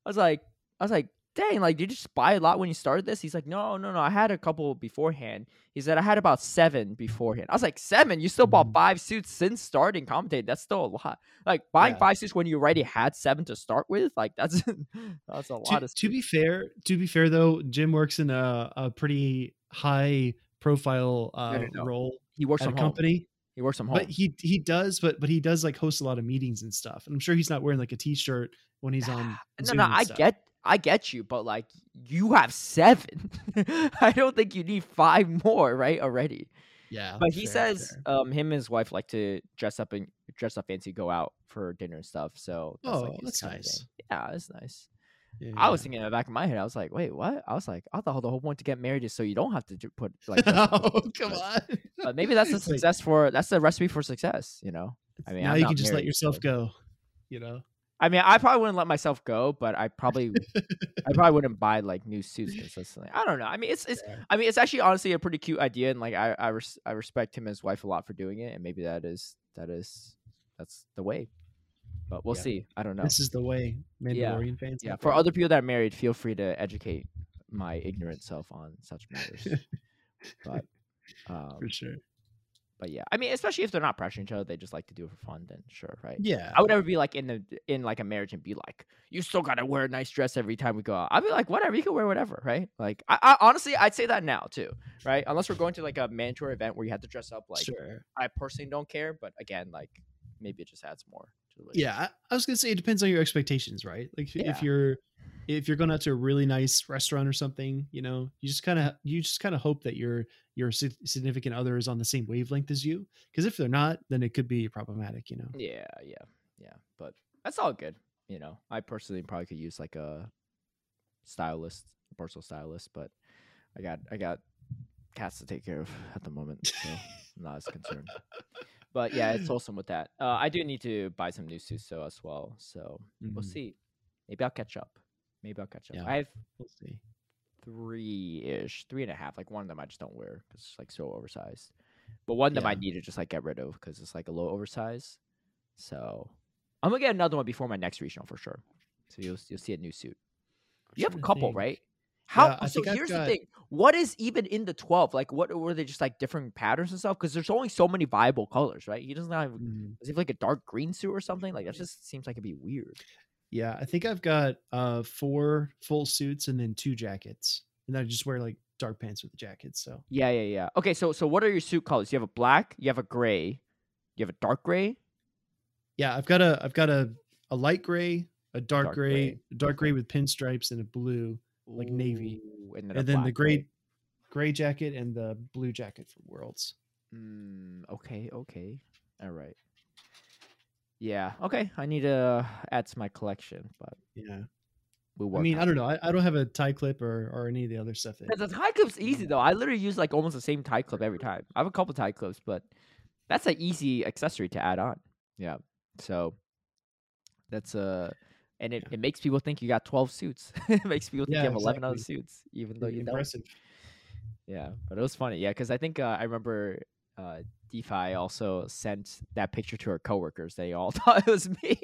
I was like, "I was like." Dang, like, did you just buy a lot when you started this? He's like, no, no, no. I had a couple beforehand. He said I had about seven beforehand. I was like, seven? You still bought Mhm. five suits since starting commentating. That's still a lot. Like buying Yeah. five suits when you already had seven to start with, like that's that's a lot to, of. to be fair to be fair though jim works in a, a pretty high profile uh no, no. role he works at a home. company He works from home. but he he does but but he does like host a lot of meetings and stuff and i'm sure he's not wearing like a t-shirt when he's on no, Zoom no, I stuff. get, I get you, but like you have seven. I don't think you need five more, right? Already. yeah But he fair, says, fair. um, him and his wife like to dress up and dress up fancy, go out for dinner and stuff. So that's Oh, his that's nice. Yeah, that's nice. Yeah, I was thinking in the back of my head, I was like, wait, what? I was like, I thought the whole point to get married is so you don't have to do- put like. oh come on But maybe that's like, success for that's the recipe for success. You know. I mean, now I'm you can just let yourself so- go you know I mean, I probably wouldn't let myself go, but I probably, I probably wouldn't buy like new suits consistently. I don't know. I mean, it's it's. I mean, it's actually honestly a pretty cute idea, and like I I, res- I respect him and his wife a lot for doing it, and maybe that is that is that's the way. But we'll Yeah. see. I don't know. this is the way mandalorian fans yeah, for other people that are married, feel free to educate my ignorant self on such matters. but um, for sure but yeah, I mean, especially if they're not pressuring each other, they just like to do it for fun. Then sure, right? Yeah. I would never be like in the in like a marriage and be like, you still gotta wear a nice dress every time we go out. I'd be like, whatever, you can wear whatever, right? Like, I, I honestly, I'd say that now too, right? Unless we're going to like a mandatory event where you have to dress up, like sure. I personally don't care, but again, like maybe it just adds more. The Yeah, I, was gonna say it depends on your expectations, right? Like if- Yeah. if you're if you're going out to a really nice restaurant or something, you know, you just kind of you just kind of hope that your your significant other is on the same wavelength as you. Because if they're not, then it could be problematic, you know. Yeah, yeah, yeah. But that's all good. You know, I personally probably could use like a stylist, a personal stylist, but I got I got cats to take care of at the moment, so I'm not as concerned. But yeah, it's wholesome with that. Uh, I do need to buy some new suits though as well, so we'll Mhm. see. Maybe I'll catch up. Maybe I'll catch up. Yeah. I have We'll see. three ish, three and a half. Like one of them I just don't wear because it's like so oversized. But one of them I need to just like get rid of because it's like a little oversized. So I'm gonna get another one before my next regional for sure. So you'll you'll see a new suit. I'm You have a couple, think. right? How? Yeah, so here's got- the thing: what is even in the twelve? Like, what were they just like different patterns and stuff? Because there's only so many viable colors, right? He doesn't have. Mhm. Does he have like a dark green suit or something? Like that just seems like it'd be weird. Yeah, I think I've got uh four full suits and then two jackets, and I just wear like dark pants with the jackets. So Yeah, yeah, yeah. Okay, so so what are your suit colors? You have a black, you have a gray, you have a dark gray. yeah, I've got a I've got a a light gray, a dark, Dark gray, gray, a dark gray with pinstripes and a blue, like navy, Ooh, and then, and then the gray gray jacket and the blue jacket for Worlds. Mm, okay, okay, all right. Yeah, okay. I need to add to my collection, but Yeah, we I mean, I don't know. I, I don't have a tie clip or or any of the other stuff. That, the tie clip's easy though. I literally use like almost the same tie clip every time. I have a couple tie clips, but that's an easy accessory to add on. Yeah. So that's uh and it, Yeah. it makes people think you got 12 suits. it makes people think Yeah, you have 11 other suits, even though you don't. impressive. Yeah, but it was funny. Yeah, because I think uh, I remember uh, DeFi also sent that picture to her coworkers. They all thought it was me.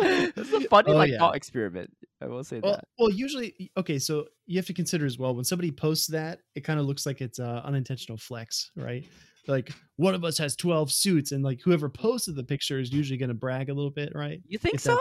it's a funny Oh, like yeah. thought experiment. I will say Well, that. well, usually, okay. So you have to consider as well when somebody posts that, it kind of looks like it's uh, unintentional flex, right? Like one of us has twelve suits, and like whoever posted the picture is usually going to brag a little bit, right? You think if so?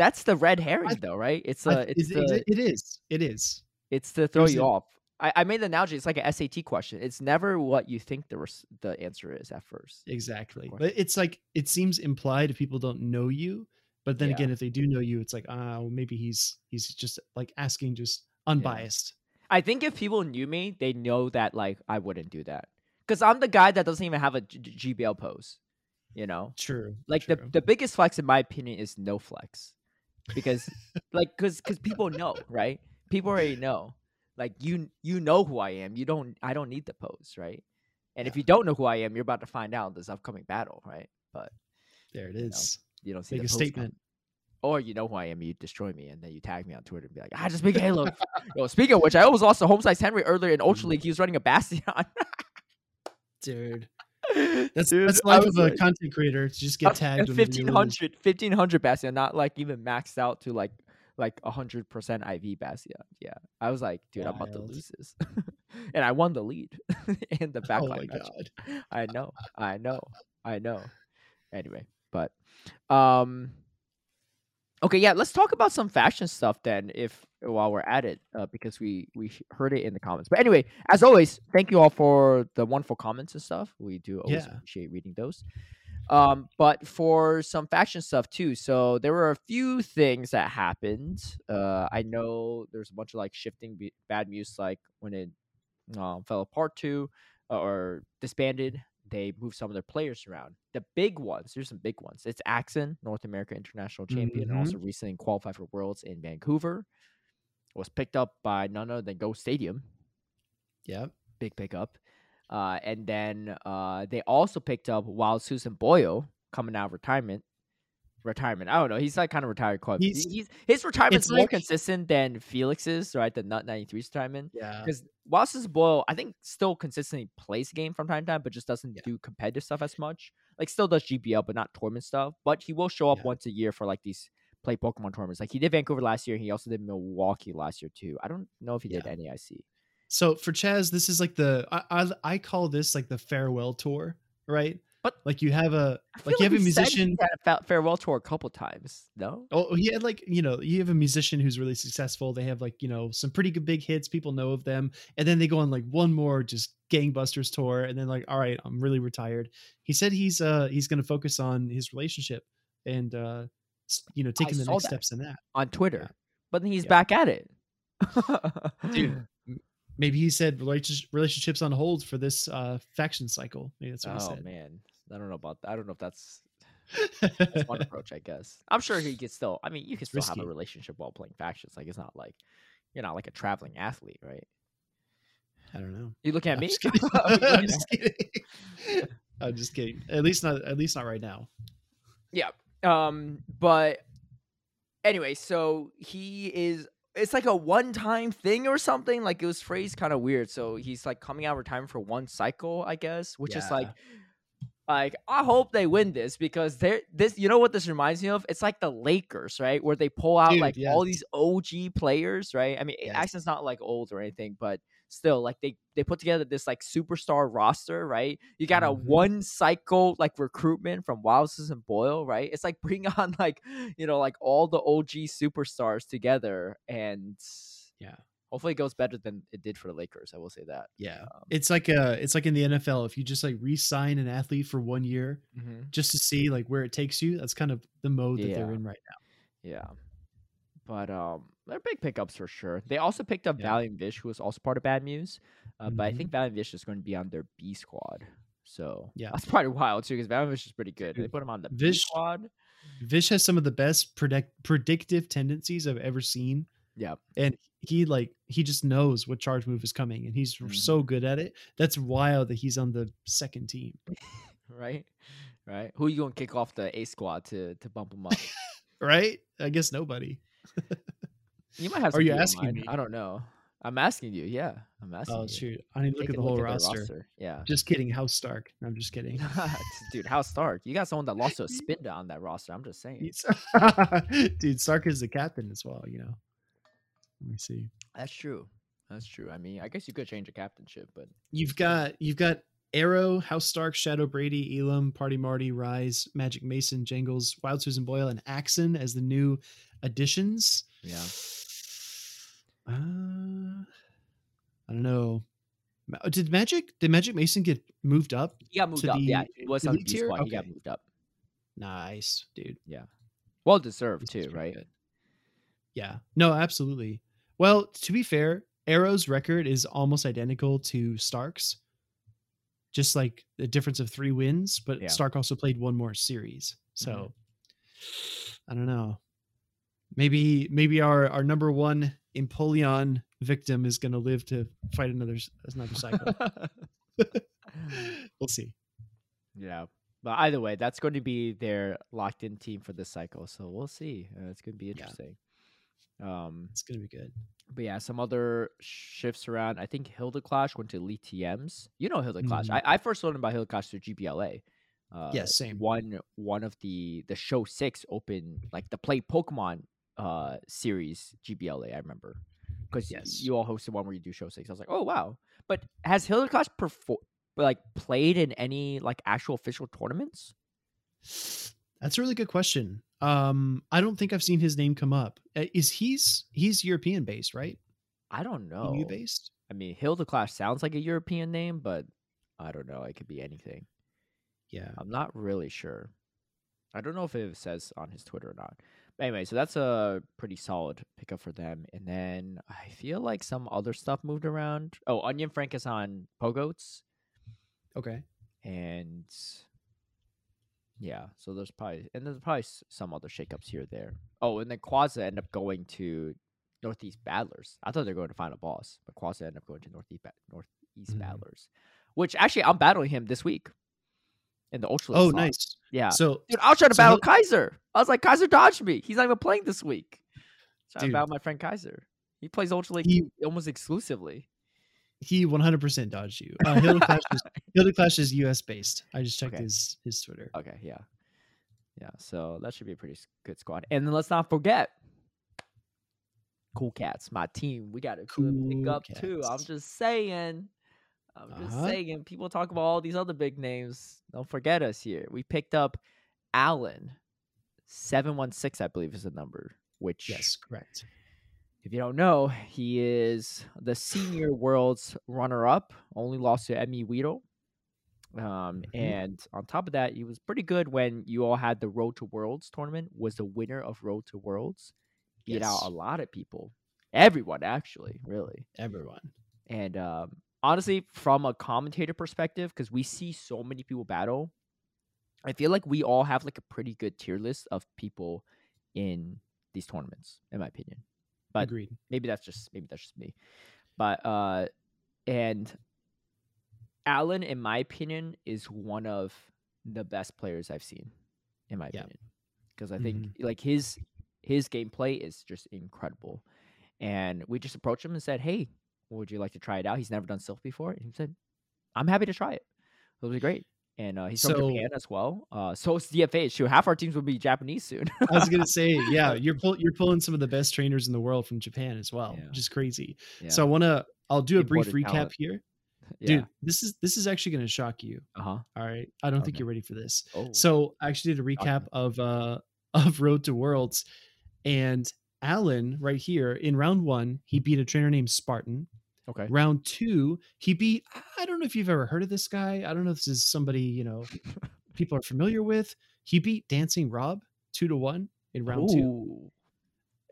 That's- the red herring, though, right? It's I- uh, it's it- the, it- is. It is. it's to throw there's you a- off. I, I made the analogy. It's like a SAT question. It's never what you think the res- the answer is at first. Exactly. But it's like it seems implied if people don't know you. But then Yeah. again, if they do know you, it's like, oh, maybe he's he's just like asking just unbiased. I think if people knew me, they know that like I wouldn't do that because I'm the guy that doesn't even have a G- G- GBL pose. You know, True. like the the biggest flex in my opinion is no flex, because like because because people know right. People already know. Like you you know who I am. You don't. I don't need the pose, right? And if you don't know who I am, you're about to find out this upcoming battle, right? But there it is you know, you don't see Make a statement. Or you know who I am, you destroy me, and then you tag me on Twitter and be like, "I just big Halo." Yo, speaking of which, I almost lost to Home Size Henry earlier in Ultra Mm. League. He was running a Bastion. Dude. That's Dude, that's life of a like- content creator to just get tagged. a whenever 1500, 1500 Bastion, not like even maxed out to like like hundred percent IV Bastion. Yeah, I was like, dude, I'm about to lose this, and I won the lead in the backline. Oh my match. god. I know, I know, I know. Anyway, but um, okay, yeah, let's talk about some faction stuff then, if while we're at it, uh, because we we heard it in the comments. But anyway, as always, thank you all for the wonderful comments and stuff. We do always Yeah. appreciate reading those. Um, but for some faction stuff too. So there were a few things that happened. Uh, I know there's a bunch of like shifting b- bad news, like when it um, fell apart too, or disbanded. They move some of their players around. The big ones, there's some big ones. It's Axon, North America International Champion, and also recently qualified for Worlds in Vancouver. Was picked up by none other than Ghost Stadium. Yeah, Big pickup. Uh, and then uh, they also picked up Wild Susan Boyle coming out of retirement. Retirement. I don't know. He's like kind of retired quite. He's- He's, his retirement's more like- consistent than Felix's, right? The Nut 93's retirement Yeah. because Susan Boyle, I think, still consistently plays game from time to time, but just doesn't Yeah. do competitive stuff as much. Like, still does GBL, but not tournament stuff. But he will show up Yeah. once a year for like these play Pokemon tournaments. Like he did Vancouver last year. He also did Milwaukee last year too. I don't know if he did Yeah. NAIC. So for Chaz, this is like the I, I I call this like the farewell tour, right? But- like you have a like you have a he said musician. He had a farewell tour a couple times. No. Oh, he had like you know you have a musician who's really successful. They have like you know some pretty good big hits. People know of them, and then they go on like one more just gangbusters tour, and then like all right, I'm really retired. He said he's uh he's going to focus on his relationship and uh you know taking the next that. steps in that. on Twitter, but then he's Yeah. back at it. Dude, Maybe he said relationships relationships on hold for this uh faction cycle. Maybe that's what oh he said. man, I don't know about that. I don't know if that's that's one approach. I guess I'm sure he could still. I mean, you can still have a relationship while playing factions. Like it's not like you're not like a traveling athlete, right? I don't know. You looking at I'm me? just kidding. I'm just kidding. I'm just kidding. At least not. At least not right now. Yeah. Um, but anyway, so he is it's like a one time thing or something. Like it was phrased kind of weird. So he's like coming out of retirement for one cycle, I guess, which is like like I hope they win this because they're this you know what this reminds me of? It's like the Lakers, right? Where they pull out Dude, like all these OG players, right? I mean Yes. Axon's not like old or anything, but still like they they put together this like superstar roster, right? You got a Mhm. one cycle like recruitment from Wowzers and Boyle, right? It's like bring on like you know like all the OG superstars together and Yeah. Hopefully it goes better than it did for the Lakers. I will say that. Yeah. Um, It's like uh it's like in the NFL. If you just like re-sign an athlete for one year just to see like where it takes you, that's kind of the mode that they're in right now. Yeah. But um they're big pickups for sure. They also picked up Yeah. Valiant Vish, who was also part of Bad Muse. Uh, But I Mhm. think Valiant Vish is going to be on their B squad. So Yeah. that's probably wild too, because Valiant Vish is pretty good. They put him on the B Vish- squad. Vish has some of the best predict predictive tendencies I've ever seen. Yeah. And he like he just knows what charge move is coming and he's Mhm. so good at it. That's wild that he's on the second team. Right? Right. Who are you gonna kick off the A squad to to bump him up? Right? I guess nobody. You might have Are you asking me? I don't know. I'm asking you, yeah. I'm asking Oh you. shoot. I need to look Take at the whole their roster. Yeah. Just kidding. House Stark. No, I'm just kidding. Dude, how Stark? You got someone that lost to a Spinda on that roster. I'm just saying. Dude, Stark is the captain as well, you know. Let me see. That's true. That's true. I mean, I guess you could change a captainship, but You've got you've got Arrow, House Stark, Shadow Brady, Elam, Party Marty, Rise, Magic Mason, Jangles, Wild Susan Boyle, and Axon as the new additions. yeah. Uh, I don't know. Did Magic did Magic Mason get moved up? He got moved to up. yeah, he was on the tier? squad. He got moved up. Nice, dude. Yeah, well deserved too, right? good. Yeah. No, absolutely. Well, to be fair, Arrow's record is almost identical to Stark's. Just like the difference of three wins, but Yeah. Stark also played one more series. So Mhm. I don't know. Maybe maybe our our number one Empoleon victim is going to live to fight another another cycle. we'll see. yeah. But either way, that's going to be their locked in team for this cycle. So we'll see. Uh, it's going to be interesting. Um, It's going to be good. but yeah, some other shifts around. I think Hilda Clash went to Elite TMs. You know Hilda Clash. Mhm. I, I first learned about Hilda Clash through GBLA. Uh, Yes, same. One one of the the show six open like the play Pokemon uh series GBLA. I remember because Yes. you all hosted one where you do show six. I was like, oh wow. But has Hilda Clash perform like played in any like actual official tournaments? That's a really good question. Um, I don't think I've seen his name come up. Uh, Is he's he's European based, right? I don't know. EU based. I mean, Hilda Clash sounds like a European name, but I don't know. It could be anything. Yeah. I'm not really sure. I don't know if it says on his Twitter or not. But anyway, so that's a pretty solid pickup for them. And then I feel like some other stuff moved around. Oh, Onion Frank is on Pogoats. Okay. And yeah, so there's probably and there's probably some other shakeups here or there. Oh, and then Quaza end up going to Northeast Battlers. I thought they were going to Final Boss, but Quaza end up going to Northeast ba- Northeast Mhm. Battlers, which actually I'm battling him this week in the Ultra. Oh, slot. nice. Yeah, So dude, I was trying to so battle he'll- Kaiser. I was like, Kaiser dodged me. He's not even playing this week. Trying Dude. to battle my friend Kaiser. He plays Ultra League He- almost exclusively. He 100% dodged you. Uh, Hilda Clash is Hilda Clash is US based. I just checked Okay. his his Twitter. Okay, yeah. Yeah, so that should be a pretty good squad. And then let's not forget Cool Cats, my team. We got a Cool pick up too. I'm just saying. I'm just Uh-huh. saying. People talk about all these other big names. Don't forget us here. We picked up Allen. 716, I believe, is the number. Which Yes, correct. If you don't know, he is the senior world's runner up, only lost to Emmy Weedle. Um, Mhm. and on top of that, he was pretty good when you all had the Road to Worlds tournament, was the winner of Road to Worlds. Beat out a lot of people. Everyone actually, really. Everyone. And um, honestly, from a commentator perspective, because we see so many people battle, I feel like we all have like a pretty good tier list of people in these tournaments, in my opinion. But Agreed. maybe that's just maybe that's just me. But uh and Allen, in my opinion, is one of the best players I've seen, in my Yeah. opinion. Because I think like his his gameplay is just incredible. And we just approached him and said, Hey, would you like to try it out? He's never done Silph before. And he said, I'm happy to try it. It was great. And uh, he's from So- Japan as well. Uh, so is DFA. Shoot, half our teams will be Japanese soon. I was gonna say, yeah, you're pull, you're pulling some of the best trainers in the world from Japan as well, Yeah. which is crazy. Yeah. So I wanna I'll do a brief recap talent. here. yeah. Dude, this is this is actually gonna shock you. Uh huh. All right. I don't think you're ready for this. Oh. So I actually did a recap of uh of Road to Worlds, and Alan right here in round one, he beat a trainer named Spartan. Okay. Round two, he beat I don't know if you've ever heard of this guy. I don't know if this is somebody, you know, people are familiar with. He beat Dancing Rob two to one in round two.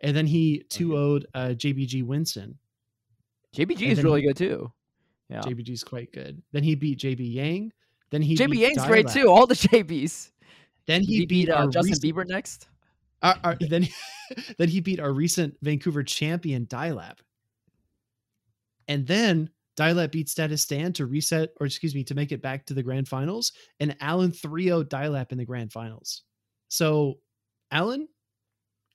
And then he. 2 0'd uh, JBG Winson. JBG is really he- good too. Yeah. JBG's quite good. Then he beat JB Yang. Then he JB beat Yang's great too. All the JBs. Then Did he, beat, uh, Justin recent- Bieber next. our- our- then then he beat our recent Vancouver champion Dialab. And then Dialab beat Status Stan to reset, or excuse me, to make it back to the grand finals. And Allen 3 0 Dialab in the grand finals. So, Allen,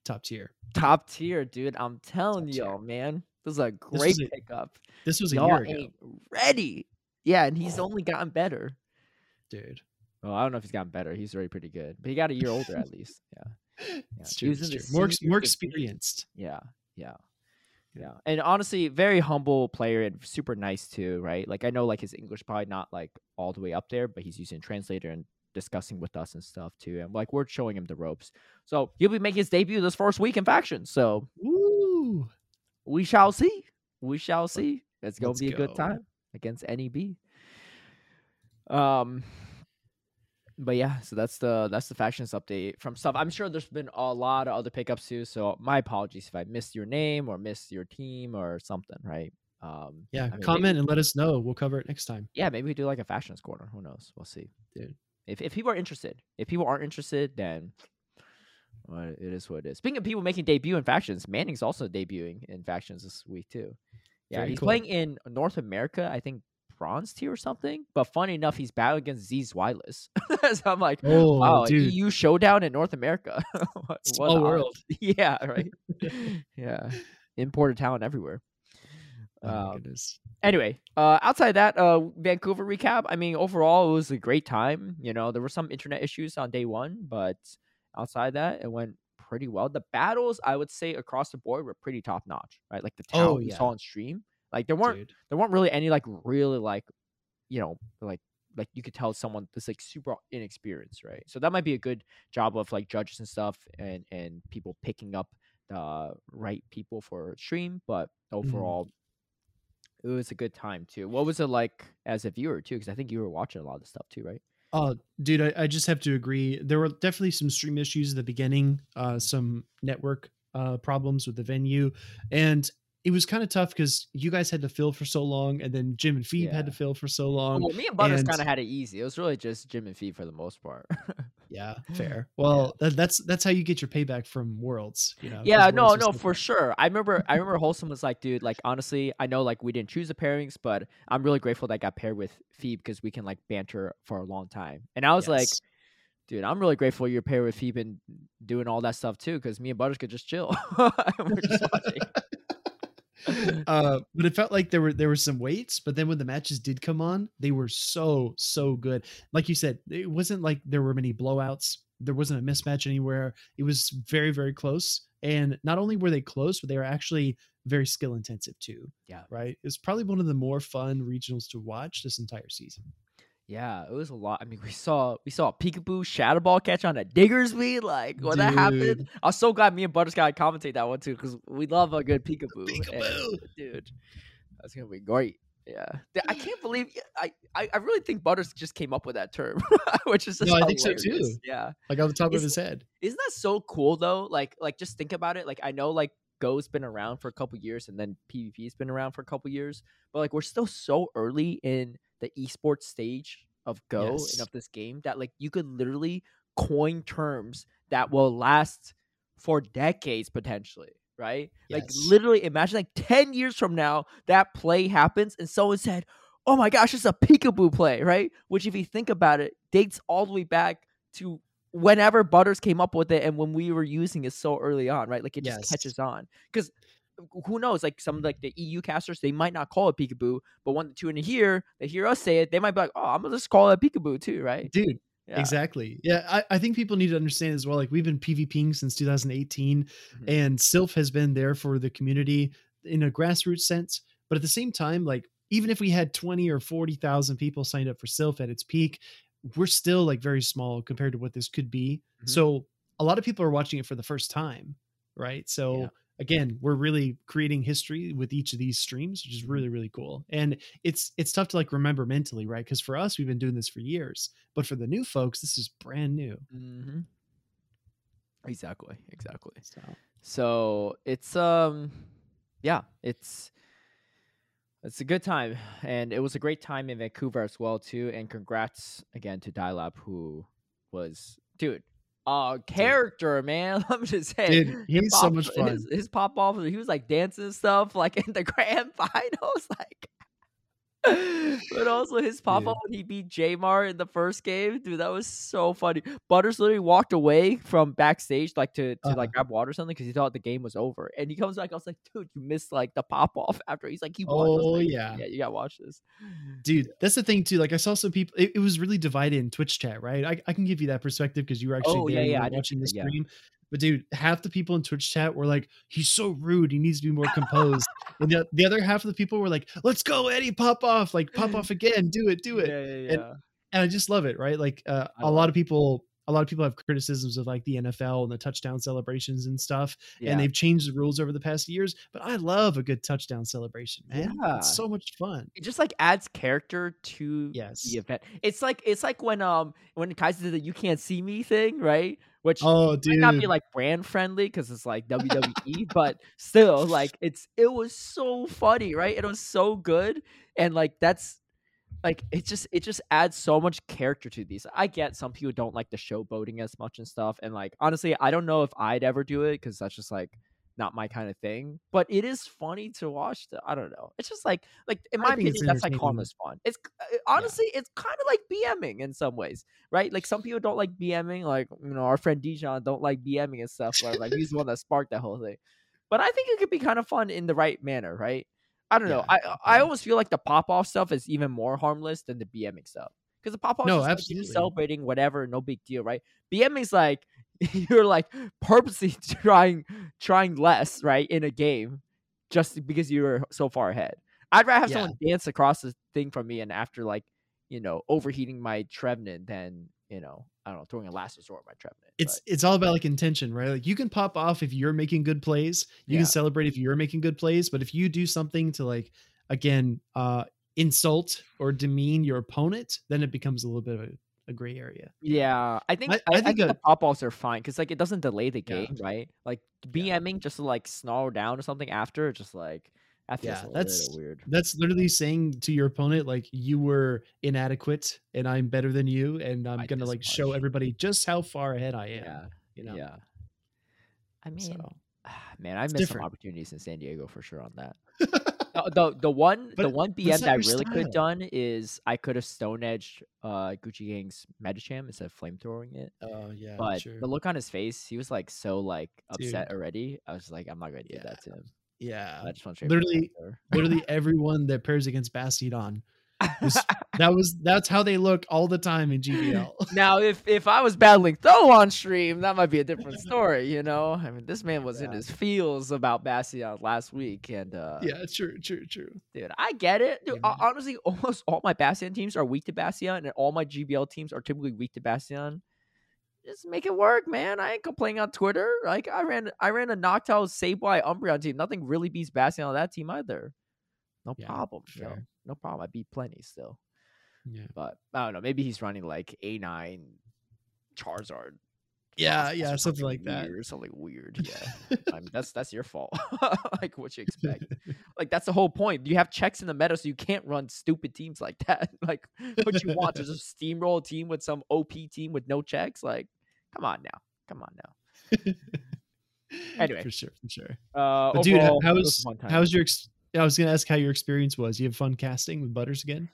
top tier. Top tier, dude. I'm telling Top y'all, man. This is a great a- pickup. This was a Y'all year ago, ain't ready. Yeah, and he's only gotten better. dude. Well, I don't know if he's gotten better. He's already pretty good, but he got a year older at least. Yeah, It's true, it's true. More, more experienced. yeah, yeah, yeah. And honestly, very humble player and super nice too, right? Like I know like his English probably not like all the way up there, but he's using translator and discussing with us and stuff too. And like we're showing him the ropes. So he'll be making his debut this first week in faction. So Woo! we shall see. We shall see. It's gonna let's be a good time against NEB. Um, but yeah, so that's the that's the factions update from stuff. I'm sure there's been a lot of other pickups too. So my apologies if I missed your name or missed your team or something. Right? Um, Yeah, I mean, comment Maybe, and let us know. We'll cover it next time. yeah, maybe we do like a factions corner. Who knows? We'll see. Dude. If if people are interested, if people aren't interested, then. Well, it is what it is. Speaking of people making debut in factions, Manning's also debuting in factions this week too. Yeah, Very he's cool. playing in North America, I think bronze tier or something. But funny enough, he's battling against Z Zwilus. so I'm like, Oh, wow, dude. EU showdown in North America. What- Small the world. yeah, right. yeah, imported talent everywhere. Oh, Um, goodness. anyway, uh, outside that, uh, Vancouver recap. I mean, overall, it was a great time. You know, there were some internet issues on day one, but outside that, it went pretty well. The battles, I would say, across the board were pretty top notch. Right, like the town Oh, we yeah. saw on stream. Like there weren't Dude. there weren't really any like really like, you know, like like you could tell someone that's like super inexperienced, right? So that might be a good job of like judges and stuff and and people picking up the right people for stream. But Mm-hmm. overall, it was a good time too. What was it like as a viewer too? Because I think you were watching a lot of this stuff too, right? Oh, dude, I, I just have to agree. There were definitely some stream issues at the beginning, uh, some network uh, problems with the venue, and it was kind of tough because you guys had to fill for so long, and then Jim and Phoebe had to fill for so long. well, me and Butters and- kind of had it easy. It was really just Jim and Fee for the most part. Yeah, fair. Well, that, that's that's how you get your payback from Worlds. You know. Yeah, no, no, for fun. sure. I remember, I remember Wholesome was like, dude, like honestly, I know like we didn't choose the pairings, but I'm really grateful that I got paired with Phoebe because we can like banter for a long time. And I was like, dude, I'm really grateful you're paired with Phoebe and doing all that stuff too, because me and Butters could just chill. We're just watching. uh, but it felt like there were there were some weights, but then when the matches did come on, they were so so good. Like you said, it wasn't like there were many blowouts. there wasn't a mismatch anywhere. It was very very close, and not only were they close, but they were actually very skill intensive too. Yeah. Right. It was probably one of the more fun regionals to watch this entire season. Yeah, it was a lot. I mean, we saw we saw a peekaboo shadow ball catch on a Diggersby. Like when that happened, I was so glad me and Butters got to commentate that one too because we love a good peekaboo. and, dude, that's gonna be great. Yeah, I can't believe I, I I really think Butters just came up with that term, which is just No, I think so, too. Yeah, Like on the top of his head. isn't that so cool though? Like like just think about it. Like I know like Go's been around for a couple years and then PvP's been around for a couple years, but like we're still so early in the esports stage of Go Yes. and of this game that like you could literally coin terms that will last for decades potentially. Right? Like literally imagine like 10 years from now that play happens and someone said, Oh my gosh, it's a peekaboo play, right? Which if you think about it, dates all the way back to whenever Butters came up with it and when we were using it so early on, right? Like it just Yes. catches on. Because who knows? Like some like the EU casters, they might not call it peekaboo, but when the two in here, they hear us say it, they might be like, "Oh, I'm gonna just call it peekaboo too," right? Dude, Yeah. Exactly. Yeah, I, I think people need to understand as well. Like we've been PvPing since 2018, Mhm. and Silph has been there for the community in a grassroots sense. But at the same time, like even if we had 20 or 40,000 people signed up for Silph at its peak, we're still like very small compared to what this could be. Mhm. So a lot of people are watching it for the first time, right? So Yeah. Again, we're really creating history with each of these streams, which is Mhm. really really cool. And it's it's tough to like remember mentally, right? Because for us, we've been doing this for years, but for the new folks, this is brand new. hmm Exactly. Exactly. So So it's um, yeah, it's it's a good time, and it was a great time in Vancouver as well too. And congrats again to Dialab, who was dude. Uh, character, man. Let me just say, Dude, he's so pop- much fun. His, his pop off, he was like dancing and stuff, like in the grand finals, like. but also his pop up when he beat Jamar in the first game, dude, that was so funny. Butters literally walked away from backstage like to, to Uh-huh. like grab water or something because he thought the game was over, and he comes back. I was like, dude, you missed like the pop off after he's like, he won. Oh, like, yeah. yeah, you gotta watch this, dude that's the thing too like i saw some people it, it was really divided in twitch chat right i, I can give you that perspective because you were actually Oh, there yeah, yeah, were I did watching the that, yeah. But dude half the people in twitch chat were like he's so rude he needs to be more composed. And the, the other half of the people were like let's go eddie pop off like pop off again do it do it. Yeah, yeah, And- yeah. and i just love it right? Like uh, a lot of people a lot of people have criticisms of like the nfl and the touchdown celebrations and stuff yeah. and they've changed the rules over the past years but i love a good touchdown celebration man Yeah. it's so much fun it just like adds character to Yes. the event. It's like it's like when um when Kaiser did the "you can't see me" thing, right? Which oh might dude not be like brand friendly because it's like WWE, but still, like it's it was so funny, right? It was so good, and like that's like it just it just adds so much character to these. I get some people don't like the showboating as much and stuff, and like honestly, I don't know if I'd ever do it because that's just like not my kind of thing. But it is funny to watch. The, I don't know. It's just like like in my opinion, that's like harmless fun. It's uh, honestly, it's kind of like BMing in some ways, right? Like some people don't like BMing, like you know our friend Dijon don't like BMing and stuff. Where like he's the one that sparked that whole thing. But I think it could be kind of fun in the right manner, right? I don't know. Yeah, I I almost feel like the pop off stuff is even more harmless than the BMing stuff. Because the pop off No, is just, like, you're absolutely. just celebrating whatever, no big deal, right? BMing's like you're like purposely trying trying less, right, in a game just because you're so far ahead. I'd rather have Yeah. someone dance across the thing from me and after like, you know, overheating my Trevenant than, you know, I don't know, throwing a last resort at my Trevenant. it's it's all about like intention, right? Like you can pop off if you're making good plays. You Yeah. can celebrate if you're making good plays, but if you do something to like again uh insult or demean your opponent, then it becomes a little bit of a, a gray area. Yeah, I think I- I, I think a- the pop offs are fine because like it doesn't delay the Yeah. game, right? Like Yeah. BMing just to like snarl down or something after, just like that feels Yeah, a that's- weird. That's literally saying to your opponent like you were inadequate and I'm better than you and I'm By going to this like show everybody just how far ahead I am, Yeah, you know. yeah. I mean, So man, I It's missed some opportunities in San Diego for sure on that. Uh, the the one the one BM that I really could have done is I could have stone edged uh Gucci Gang's Medicham instead of flamethrowing it. Oh yeah, But sure. the look on his face, he was like so like upset Dude. already. I was like, I'm not gonna do Yeah. that to him. Yeah. Want Literally- Literally everyone that pairs against Bastiodon was that was that's how they look all the time in GBL. now, if if I was battling Tho on stream, that might be a different story. You know, I mean, this man was in his feels about Bastion last week, and uh, yeah, true, true, true. dude, I get it. Dude, Yeah, honestly, almost all my Bastion teams are weak to Bastion, and all my GBL teams are typically weak to Bastion. Just make it work, man. I ain't complaining on Twitter. Like I ran, I ran a knocked Noctowl Sableye Umbreon team. Nothing really beats Bastion on that team either. No Yeah, problem. yo. fair. No problem. I beat plenty still. Yeah, But I don't know. Maybe he's running like A nine Charizard. Yeah, yeah, something like that. or Something weird. Yeah. I mean, that's that's your fault. like what you expect. Like that's the whole point. You have checks in the meta, so you can't run stupid teams like that. like what you want to just steamroll a team with some OP team with no checks. Like, come on now. Come on now. Anyway. for sure, for sure. Uh, But dude, how, overall, it how was was a fun time. how was your? Ex- I was gonna ask how your experience was. You have fun casting with Butters again?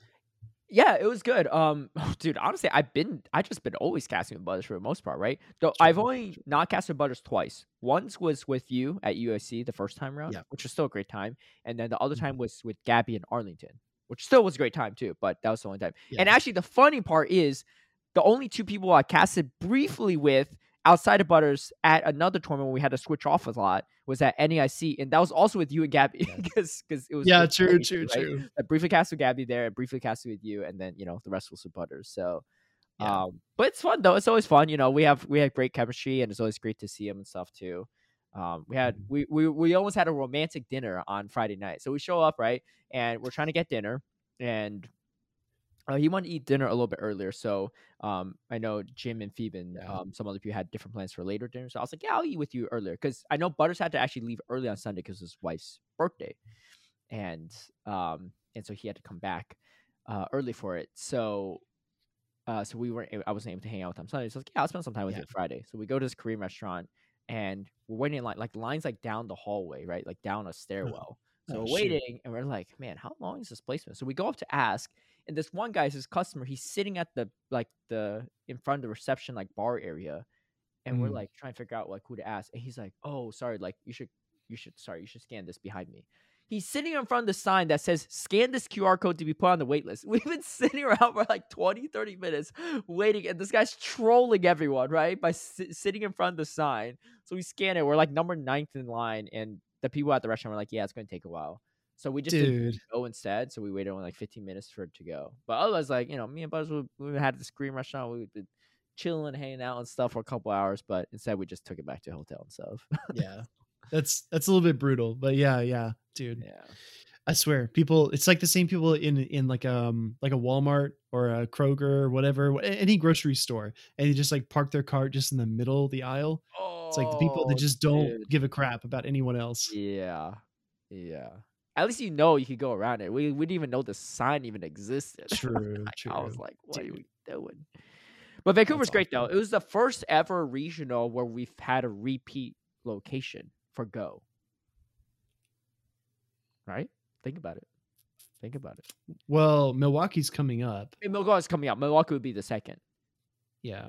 Yeah, it was good. Um, dude, honestly, I've been, I just been always casting with Butters for the most part, right? Though I've only not casted Butters twice. Once was with you at USC the first time around, Yeah. which was still a great time, and then the other Mhm. time was with Gabby in Arlington, which still was a great time too. But that was the only time. And actually, the funny part is, the only two people I casted briefly with outside of Butters at another tournament when we had to switch off a lot was at NEIC, and that was also with you and Gabby because because it was Yeah, true, true, right? true. I briefly cast with Gabby there, and briefly cast with you, and then you know the rest was with Butters. So, Yeah. um, but it's fun though. It's always fun. You know, we have we have great chemistry, and it's always great to see him and stuff too. Um, we had Mhm. we, we we almost had a romantic dinner on Friday night. So we show up right, and we're trying to get dinner, and uh, he wanted to eat dinner a little bit earlier. So um, I know Jim and Phoebe and Yeah. um, some other people had different plans for later dinner. So I was like, yeah, I'll eat with you earlier because I know Butters had to actually leave early on Sunday because his wife's birthday, and um, and so he had to come back uh, early for it. So. Uh, so we weren't. I wasn't able to hang out with him Sunday. So I was like, "Yeah, I'll spend some time with Yeah. you Friday." So we go to this Korean restaurant, and we're waiting in line. Like the line's like down the hallway, right? Like down a stairwell. So Oh, we're shoot. waiting, and we're like, "Man, how long is this placement?" So we go up to ask, and this one guy is his customer. He's sitting at the like the in front of the reception like bar area, and we're Mm. like trying to figure out like who to ask. And he's like, "Oh, sorry, like you should you should sorry you should scan this behind me." He's sitting in front of the sign that says scan this QR code to be put on the wait list. We've been sitting around for like 20, 30 minutes waiting, and this guy's trolling everyone, right? By si- sitting in front of the sign. So we scan it. We're like number ninth in line, and the people at the restaurant were like, yeah, it's going to take a while. So we just Dude, go instead. So we waited only like 15 minutes for it to go. But otherwise, like, you know, me and Buzz, we, we had this Korean restaurant. We've been chilling, hanging out and stuff for a couple hours, but instead we just took it back to the hotel and stuff. yeah, that's that's a little bit brutal, but yeah, yeah, dude. yeah. I swear, people. It's like the same people in in like um like a Walmart or a Kroger or whatever, any grocery store, and they just like park their cart just in the middle of the aisle. It's like the people that Oh, just don't dude. give a crap about anyone else. Yeah. Yeah. At least you know you could go around it. We, we didn't even know the sign even existed. True, Like, true. I was like, what are we doing? But Vancouver's That's great though. It was the first ever regional where we've had a repeat location for Go. Right? Think about it. Think about it. Well, Milwaukee's coming up. And Milwaukee is coming up. Milwaukee would be the second. Yeah,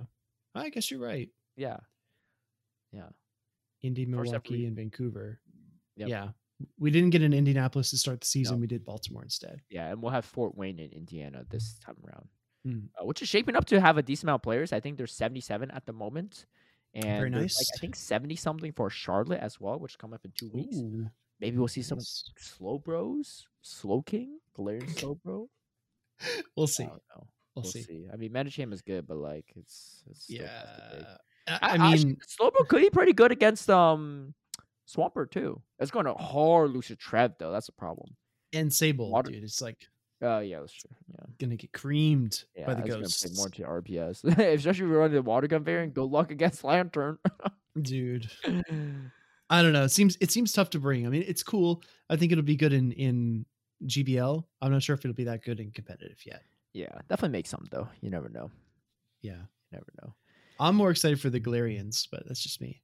I guess you're right. Yeah. Yeah. Indy, Milwaukee, and Vancouver. Yep. Yeah, we didn't get in Indianapolis to start the season. No. We did Baltimore instead. Yeah. And we'll have Fort Wayne in Indiana this time around. Hmm. uh, which is shaping up to have a decent amount of players. I think there's 77 at the moment, and Very there's, like. I think 70 something for Charlotte as well, which come up in two weeks. Ooh, Maybe we'll see some nice. Slowbros, slow king, Galarian Slowbro. We'll see. We'll, We'll, see. see. I mean, Medicham is good, but like it's, it's Yeah, tough to pick. I, I, mean, Slowbro could be pretty good against um Swampert too. It's going to hard Lucia Trev though. That's a problem. and Sable, Water- dude, it's like Oh yeah, that's true. Yeah. gonna get creamed Yeah, by the ghosts, more to RPS, especially if you're running the water gun variant. Good luck against Lanturn. dude. I don't know. It seems it seems tough to bring. I mean, it's cool. I think it'll be good in in GBL. I'm not sure if it'll be that good in competitive yet. Yeah, definitely make some though. You never know. Yeah, You never know. I'm more excited for the Galarians, but that's just me.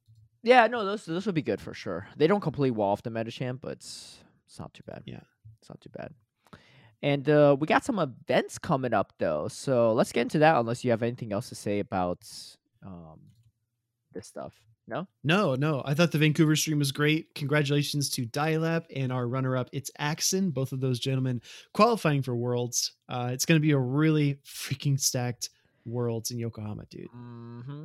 Yeah, no, those those would be good for sure. They don't completely wall off the Medicham, but it's it's not too bad. Yeah. it's not too bad. And uh, we got some events coming up though, so let's get into that. Unless you have anything else to say about um this stuff. No? No, no. I thought the Vancouver stream was great. Congratulations to Dialab and our runner-up. It's Axon, both of those gentlemen qualifying for Worlds. Uh, it's going to be a really freaking stacked Worlds in Yokohama, dude. Mm-hmm.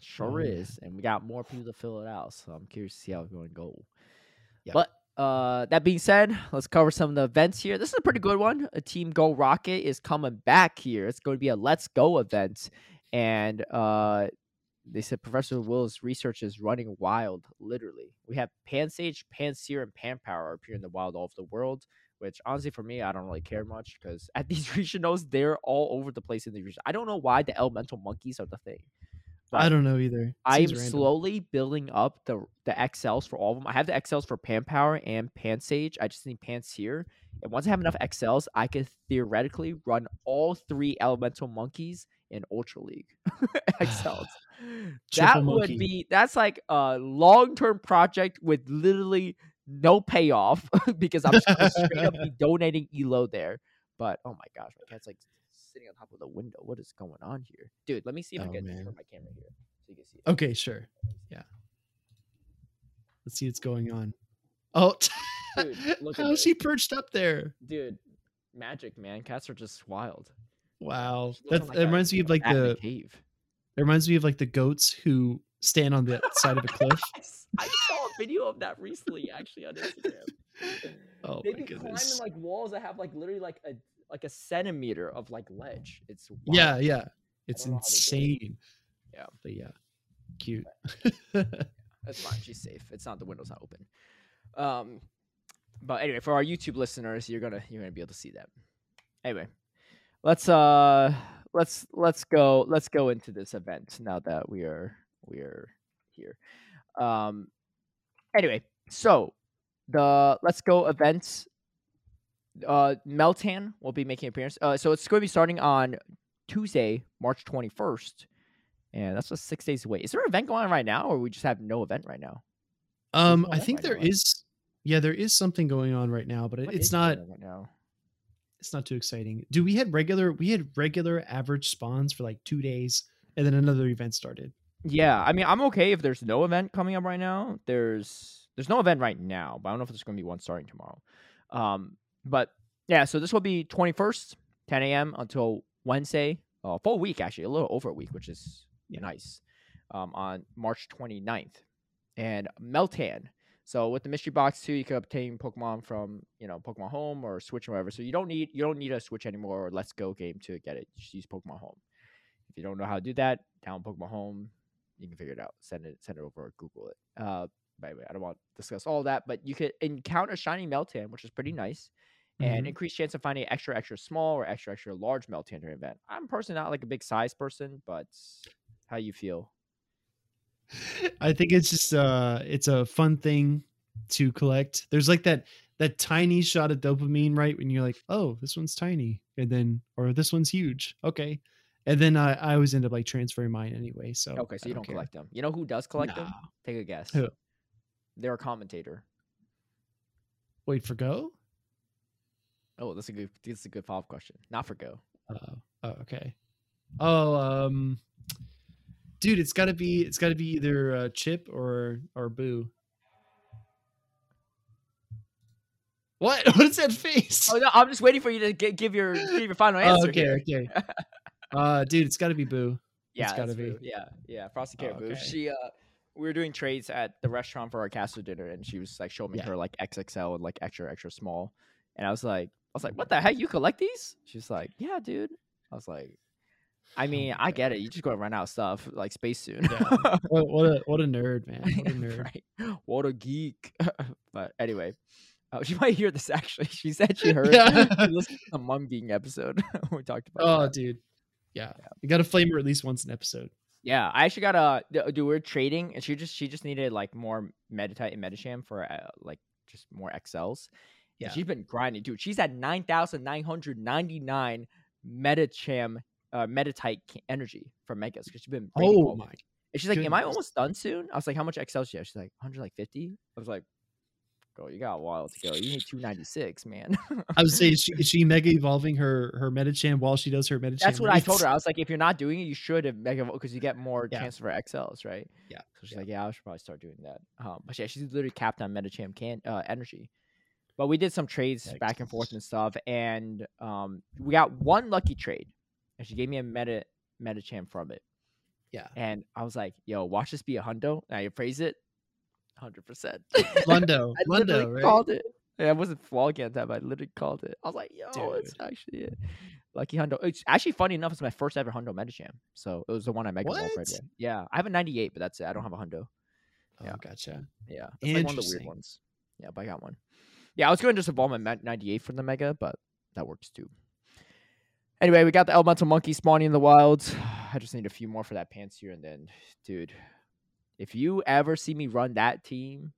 Sure Oh, yeah. is, and we got more people to fill it out. So I'm curious to see how it's going to go. Yeah. But uh, that being said, let's cover some of the events here. This is a pretty good one. A Team Go Rocket is coming back here. It's going to be a Let's Go event, and uh, they said Professor Will's research is running wild. Literally, we have Pansage, Pansear, and Panpour appear in the wild all over the world. Which honestly, for me, I don't really care much because at these regionals, they're all over the place in the region. I don't know why the elemental monkeys are the thing. I don't know either. I am random. slowly building up the the XLs for all of them. I have the XLs for Panpour and Pansage. I just need Pansear. And once I have enough XLs, I could theoretically run all three elemental monkeys in Ultra League XLs. that would be that's like a long term project with literally no payoff because I'm straight up be donating elo there. But oh my gosh, my cat's like sitting on top of the window. What is going on here, dude? Let me see if I Oh, can man. turn my camera here so you can see. it. Okay, sure. Yeah. Let's see what's going on. Oh, Dude, how's this. she perched up there? dude magic man cats are just wild Wow, that, like, reminds me of like a the cave it reminds me of like the goats who stand on the side of a cliff. I saw a video of that recently actually on instagram Oh they my be climbing like walls that have like literally like a like a centimeter of like ledge it's wild. Yeah, yeah. It's don't know how they do it. insane. Yeah. But yeah. Cute. that's fine she's safe it's not the window's not open um but anyway for our youtube listeners you're gonna you're gonna be able to see that anyway let's uh let's let's go let's go into this event now that we are we are here um anyway so the let's go events uh meltan will be making an appearance uh so it's going to be starting on tuesday march 21st and that's just six days away is there an event going on right now or we just have no event right now um, no I think right there now, right? is yeah, there is something going on right now, but it, it's not right now it's not too exciting. Do we had regular we had regular average spawns for like two days and then another event started. Yeah, I mean, I'm okay if there's no event coming up right now. There's there's no event right now, but I don't know if there's going to be one starting tomorrow. Um, but yeah, so this will be 21st, 10 a.m. until Wednesday, uh, full week actually, a little over a week, which is Yeah. nice. Um, on March 29th, and Meltan. So with the mystery box too, you can obtain Pokemon from you know Pokemon Home or Switch or whatever. So you don't need you don't need a Switch anymore or Let's Go game to get it. Just use Pokemon Home. If you don't know how to do that, down Pokemon Home, you can figure it out. Send it, send it over, or Google it. Uh, by the way, I don't want to discuss all that, but you could encounter shiny Meltan, which is pretty nice, and Mhm. increased chance of finding extra, extra small or extra, extra large Meltan during event. I'm personally not like a big size person, but how you feel? I think it's just uh it's a fun thing to collect. There's like that that tiny shot of dopamine, right? When you're like, oh, this one's tiny, and then or this one's huge. Okay. And then I, I always end up like transferring mine anyway. So Okay, so you don't care. collect them. You know who does collect them? Take a guess. Who? They're a commentator. Wait for go? Oh, that's a good. That's a good follow up question. Not for Go. Oh, oh, okay. Oh, um, dude, it's got to be it's got to be either uh, Chip or or Boo. What? What is that face? Oh no, I'm just waiting for you to gi- give your give your final Oh, answer. okay, here. okay. Uh, dude, it's got to be Boo. Yeah, It's gotta that's Boo. be. Yeah, yeah. Frosty Carrot Boo. okay. She uh, we were doing trades at the restaurant for our castle dinner, and she was like showing me Yeah. her like XXL and like extra extra small, and I was like, was like, what the heck? You collect these? She's like, yeah, dude. I was like, I mean, my I get it. You just gonna run out of stuff like space soon. Yeah. What, what a what a nerd, man. What a nerd. right. What a geek. but anyway, uh, she might hear this actually. She said she heard Yeah. she listened to the mum geeking episode. we talked about Oh, that. dude. Yeah. You got to flame her at least once an episode. Yeah, I actually got a do do we're trading and she just she just needed like more Meditite and Medicham for uh, like just more XLs. Yeah. She's been grinding, dude. She's at 9,999 Medicham uh Meditite ca- energy from Megas because she's been Oh my. And she's like, "Am I almost done soon?" I was like, "How much XL she have?" She's like, "100 like 50." I was like, Go, you got a while to go. You need 296, man. I was saying, is she, is she mega evolving her her Medicham while she does her Medicham? That's what I told her. I was like, if you're not doing it, you should have mega because you get more Yeah. chance for XLs, right? Yeah, So she's yeah. like, yeah, I should probably start doing that. Um, but yeah, she's literally capped on Medicham can uh, energy. But we did some trades back and forth and stuff, and um, we got one lucky trade, and she gave me a meta Medicham from it. Yeah. And I was like, yo, watch this be a hundo. And I appraise it, hundred percent. Lundo, I Lundo, right? called it. Yeah, I wasn't vlogging at that, but I literally called it. I was like, yo, it's actually it. Lucky Hundo. It's actually funny enough, it's my first ever Hundo Medicham. So it was the one I mega right away. Yeah. I have a 98, but that's it. I don't have a Hundo. Oh, Yeah. gotcha. Yeah. It's like one of the weird ones. Yeah, but I got one. Yeah, I was going to just evolve my 98 from the mega, but that works too. Anyway, we got the elemental monkey spawning in the wild. I just need a few more for that Pansear, and then, dude, if you ever see me run that team,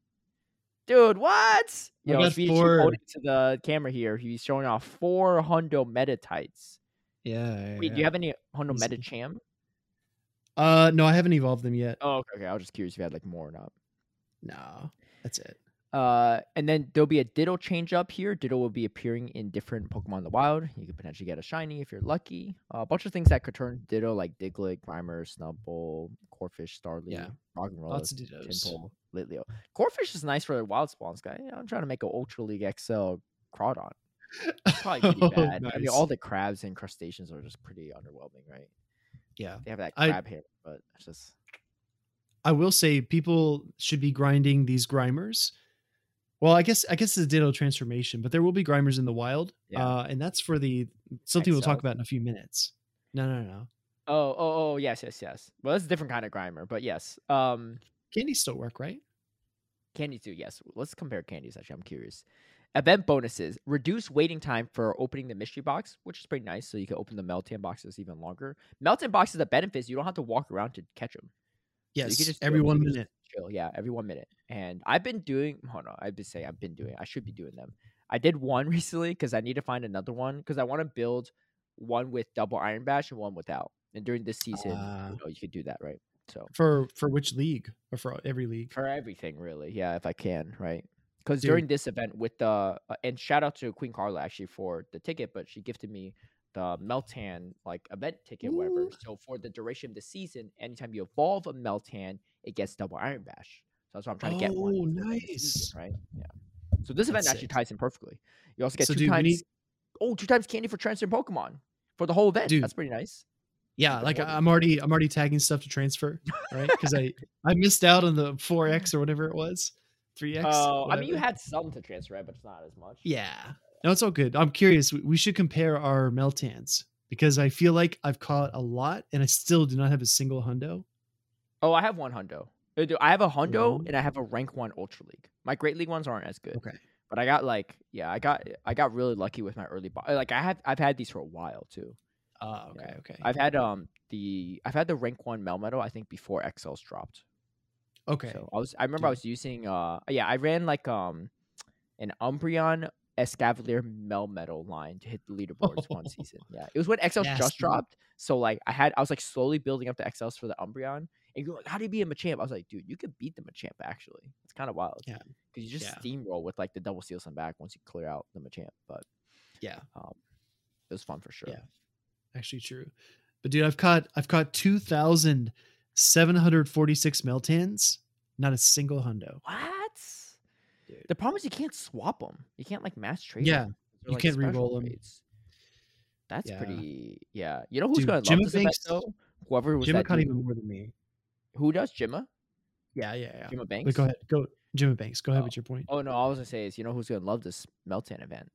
dude, what? I Yo, got holding to the camera here. He's showing off four hundo Meditites. Yeah. Wait, do you have any hundo Easy. Medicham? Uh, no, I haven't evolved them yet. Oh, okay, okay. I was just curious if you had like more or not. No, that's it. Uh, and then there'll be a Ditto change up here. Ditto will be appearing in different Pokemon in the wild. You could potentially get a shiny if you're lucky. Uh, a bunch of things that could turn Ditto, like Diglett, Grimer, Snubbull, Corphish, Starly, Yeah. Roggenrola, Lots of dittos. Tympole, Litleo. Corphish is nice for the wild spawns guy. I'm trying to make an Ultra League XL Crawdaunt. It's probably pretty Oh, bad. I mean, all the crabs and crustaceans are just pretty underwhelming, right? Yeah. They have that I- crab hair, but it's just I will say people should be grinding these Grimers. Well, I guess I guess it's a Ditto transformation, but there will be Grimers in the wild. Yeah. Uh, and that's for the something we'll talk about in a few minutes. No, no, no. oh, oh, oh, yes, yes, yes. Well, that's a different kind of Grimer, but yes. Um, Candies still work, right? Candies too, yes. Let's compare candies. Actually, I'm curious. Event bonuses: reduce waiting time for opening the mystery box, which is pretty nice. So you can open the Meltan boxes even longer. Meltan boxes, the benefits you don't have to walk around to catch them. Yes. you could just every one minute. Chill, yeah, every one minute. And I've been doing. Hold on, I've been saying I've been doing. I should be doing them. I did one recently because I need to find another one because I want to build one with double Iron Bash and one without. And during this season, Ah. you know, you could do that, right? So For for which league? Or for every league? for everything really yeah if i can right because during this event with the uh, and shout out to queen carla actually for the ticket but she gifted me the meltan like event ticket whatever so for the duration of the season anytime you evolve a meltan it gets double iron bash so that's why i'm trying to get one Oh, the season, nice. right yeah so this event That's actually ties in perfectly you also get So, two dude, times need- oh two times candy for transfer pokemon for the whole event Dude. that's pretty nice Yeah, like. I'm already I'm already tagging stuff to transfer, right? Because I I missed out on the 4x or whatever it was, 3x. oh i mean you had some to transfer right, but it's not as much Yeah. No, it's all good. I'm curious. We, we should compare our Meltans because I feel like I've caught a lot and I still do not have a single hundo. Oh, I have one hundo. Uh, I have a hundo One? and I have a rank one ultra league. My great league ones aren't as good. Okay. But I got like yeah, I got I got really lucky with my early bo- like I have I've had these for a while too. Oh, okay, Yeah. okay. I've had um the I've had the rank one Melmetal I think before XLs dropped. okay. So I was I remember I was using uh yeah, I ran like um an Umbreon Escavalier Melmetal line to hit the leaderboards one season. Yeah. It was when XLs Nasty. just dropped. So like I had I was like slowly building up the XLs for the Umbreon. And you're like, how do you beat a Machamp? I was like, dude, you could beat the Machamp actually. It's kind of wild. Yeah. Because you just Yeah. steamroll with like the double seals on back once you clear out the Machamp. But Yeah, um it was fun for sure. Yeah. actually true. But dude, I've caught I've caught 2,746 Meltans, not a single hundo. What? Dude. The problem is you can't swap them. You can't like mass trade. Yeah, them. You like, can't re-roll 'em. trades. That's Yeah. pretty. Yeah, you know who's Dude, gonna love Jimmy this event though? Whoever was Jimmy that caught dude- even more than me. Who does Jimma? Yeah, yeah, yeah. Jimma Banks. But go ahead, go Jimmy Banks. Go ahead Oh. with your point. Oh no, all I was gonna say is you know who's gonna love this Meltan event?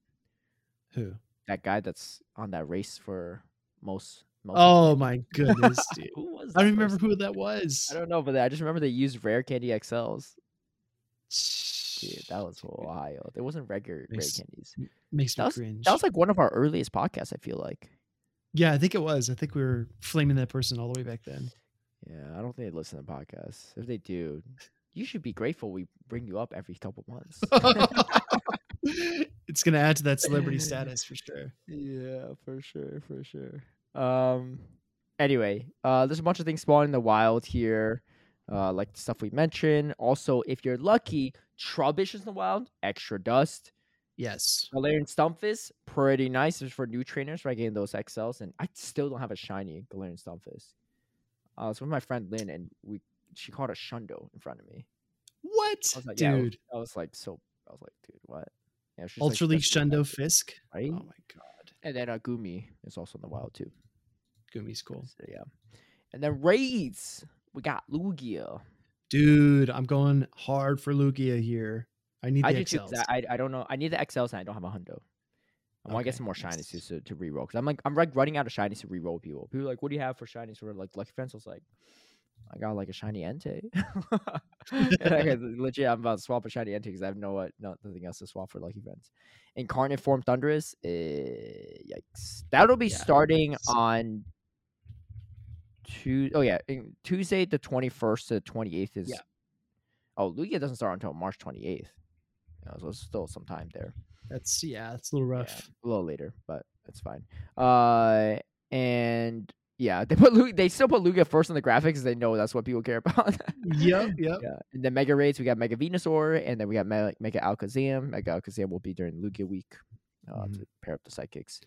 Who? That guy that's on that race for most. Meltan Oh my goodness, dude. who was? I don't remember who that was. I don't know, but I just remember they used rare candy XLs. Dude, that was wild. It wasn't regular rare candies. makes That me was, cringe. that was like one of our earliest podcasts. I feel like. yeah, I think it was. I think we were flaming that person all the way back then. Yeah, I don't think they listen to podcasts. If they do, you should be grateful we bring you up every couple months. it's gonna add to that celebrity status for sure. yeah, for sure, for sure. Um. Anyway, uh, there's a bunch of things spawning in the wild here. uh, like the stuff we mentioned. Also, if you're lucky, Trubbish is in the wild, extra dust. Yes. Galarian Stunfisk, pretty nice. It's for new trainers, right? Getting those XLs, and I still don't have a shiny Galarian Stunfisk. Uh, I was with my friend Lynn, and we she caught a Shundo in front of me. What, I like, yeah, I was- dude? I was like, so I was like, dude, what? Yeah, she's Ultra like, League Shundo nice," Fisk. right? Oh my god, And then uh, Goomy is also in the wild too. Goomy's cool, So, yeah. And then raids, we got Lugia. dude. I'm going hard for Lugia here. I need I the. 'cause XLs. I, I I don't know. I need the XLs and I don't have a hundo. I want to get some more shinies to to, to reroll because I'm like I'm like running out of shinies to reroll people. People are like, what do you have for shinies for like Lucky was like, I got like a shiny Entei. Got- legit, I'm about to swap a shiny Entei because I have no what no, nothing else to swap for Lucky Fence. Incarnate Form Thundurus, eh, yikes! That'll be Yeah, starting it's- on. Tuesday. Oh yeah, in- Tuesday the twenty first to the twenty eighth is. Yeah. Oh, Lugia doesn't start until March twenty eighth. so it's still some time there. That's yeah, it's a little Yeah, rough. a little later, but it's fine. Uh, and yeah, they put Lu- they still put Lugia first in the graphics because they know that's what people care about. Yep, yep. yeah, and then Mega Raids we got Mega Venusaur, and then we got Me- Mega Alakazam. Mega Alakazam will be during Lugia week uh, Mhm. to pair up the psychics.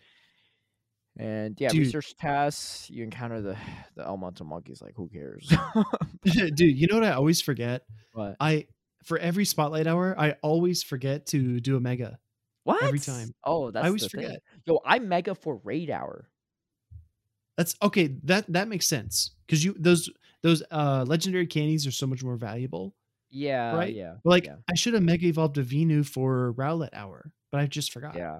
And yeah, Dude. research tasks. You encounter the the elemental monkeys. Like, who cares? Dude, you know what I always forget? but I for every spotlight hour, I always forget to do a mega. What Every time. Oh, that's I always the thing. forget. Yo, I'm Mega for Raid Hour. That's okay. That that makes sense because you those those uh legendary candies are so much more valuable. Yeah, Right? yeah. But like yeah. I should have mega evolved a Venu for Rowlet hour, but I just forgot. Yeah.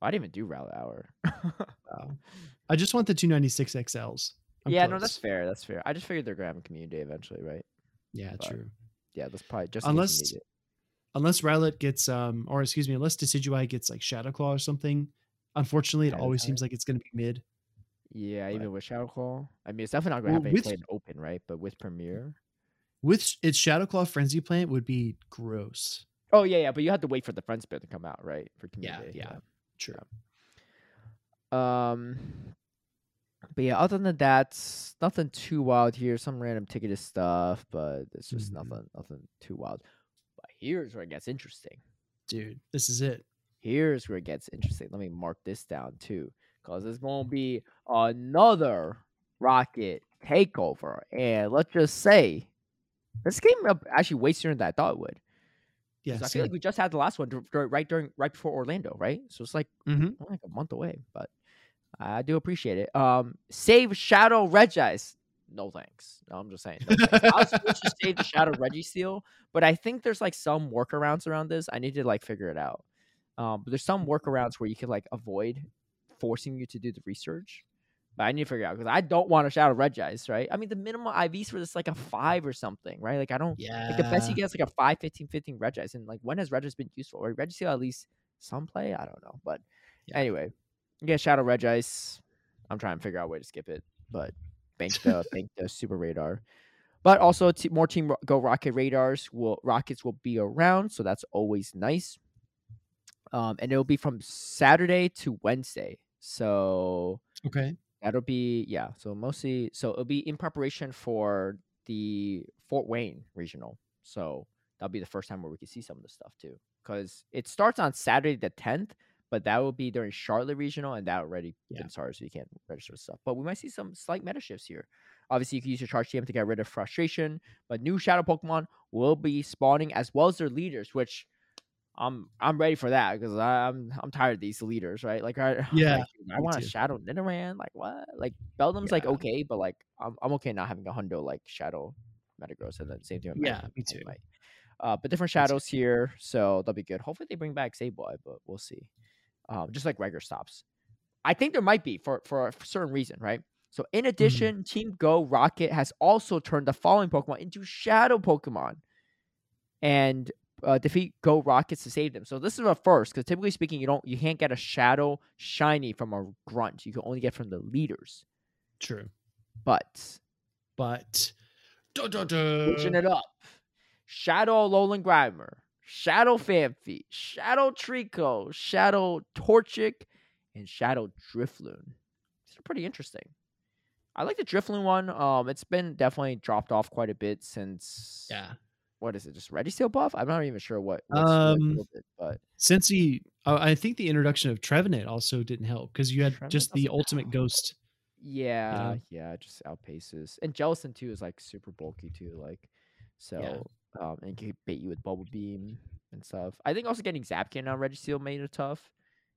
I didn't even do Rally Hour. Wow. I just want the 296 XLs. I'm yeah, no, that's fair. That's fair. I just figured they're a community eventually, right? Yeah, but- true. Yeah, that's probably just in case you Unless. Unless Rowlet gets um or excuse me, unless Decidueye gets like Shadow Claw or something. Unfortunately, it always seems like it's gonna be mid. Yeah, but- even with Shadow Claw. I mean, it's definitely not gonna Well, happen with- played in open, right? But with Premiere. With its Shadow Claw Frenzy Plant would be gross. Oh yeah, yeah, but you have to wait for the friend spirit to come out, right? For Yeah, community. yeah. True. Um. But yeah, other than that, nothing too wild here. Some random ticketed stuff, but it's just Mhm. nothing, nothing too wild. Here's where it gets interesting. Dude, this is it. here's where it gets interesting. Let me mark this down too, because there's going to be another Rocket takeover. And let's just say this came up actually way sooner than I thought it would. Yeah. I feel like we just had the last one right during right before Orlando, right? So it's like Mhm. like a month away, but I do appreciate it. Um, save Shadow Regice. No thanks. No, I'm just saying. No. I was supposed to save the Shadow Registeel, but I think there's like some workarounds around this. I need to like figure it out. Um, but there's some workarounds where you can like avoid forcing you to do the research. But I need to figure it out because I don't want to Shadow Regice, right? I mean, the minimum IVs for this is like a five or something, right? Like I don't. Yeah. Like the best you get is like a 5, 15, 15 Regice. And like when has Regice been useful? Or Regice at least some play? I don't know. But Yeah. anyway, you get Shadow Regice. I'm trying to figure out a way to skip it. But bank the bank the super radar. But also t- more team go rocket radars will rockets will be around, so that's always nice. Um, and it'll be from Saturday to Wednesday. So Okay. That'll be yeah. So mostly, so it'll be in preparation for the Fort Wayne regional. So that'll be the first time where we can see some of the stuff too, because it starts on Saturday the tenth, but that will be during Charlotte regional, and that already Yeah. been started, so you can't register stuff. But we might see some slight meta shifts here. Obviously, you can use your charge TM to get rid of frustration, but new shadow Pokemon will be spawning as well as their leaders, which. I'm I'm ready for that because I'm I'm tired of these leaders, right? Like I Yeah, like, I want a. Shadow Nidoran. Like what? Like Beldum's like okay, but like I'm I'm okay not having a Hundo like Shadow Metagross and then same thing. with Yeah, me too. Uh, but different shadows here, so that'll be good. Hopefully they bring back Sableye, but we'll see. Um, just like regular stops, I think there might be for for a certain reason, right? So in addition, Team Go Rocket has also turned the following Pokemon into Shadow Pokemon, and uh, defeat Go Rockets to save them. So this is a first because typically speaking, you don't you can't get a Shadow Shiny from a Grunt. You can only get from the leaders. True. But But duh, duh. switching it up, Shadow Alolan Grimer, Shadow Phanpy, Shadow Treecko, Shadow Torchic, and Shadow Drifloon. These are pretty interesting. I like the Drifloon one. Um, it's been definitely dropped off quite a bit since. Yeah. What is it? Just Ready Registeel buff? I'm not even sure what. Um, killed it, but Since he, uh, I think the introduction of Trevenant also didn't help because you had Trevenant just the ultimate help. ghost. yeah, yeah, just outpaces. And Jellicent too is like super bulky too. Like, so um, and can bait you with Bubble Beam and stuff. I think also getting Zap Zapkin on Registeel made it tough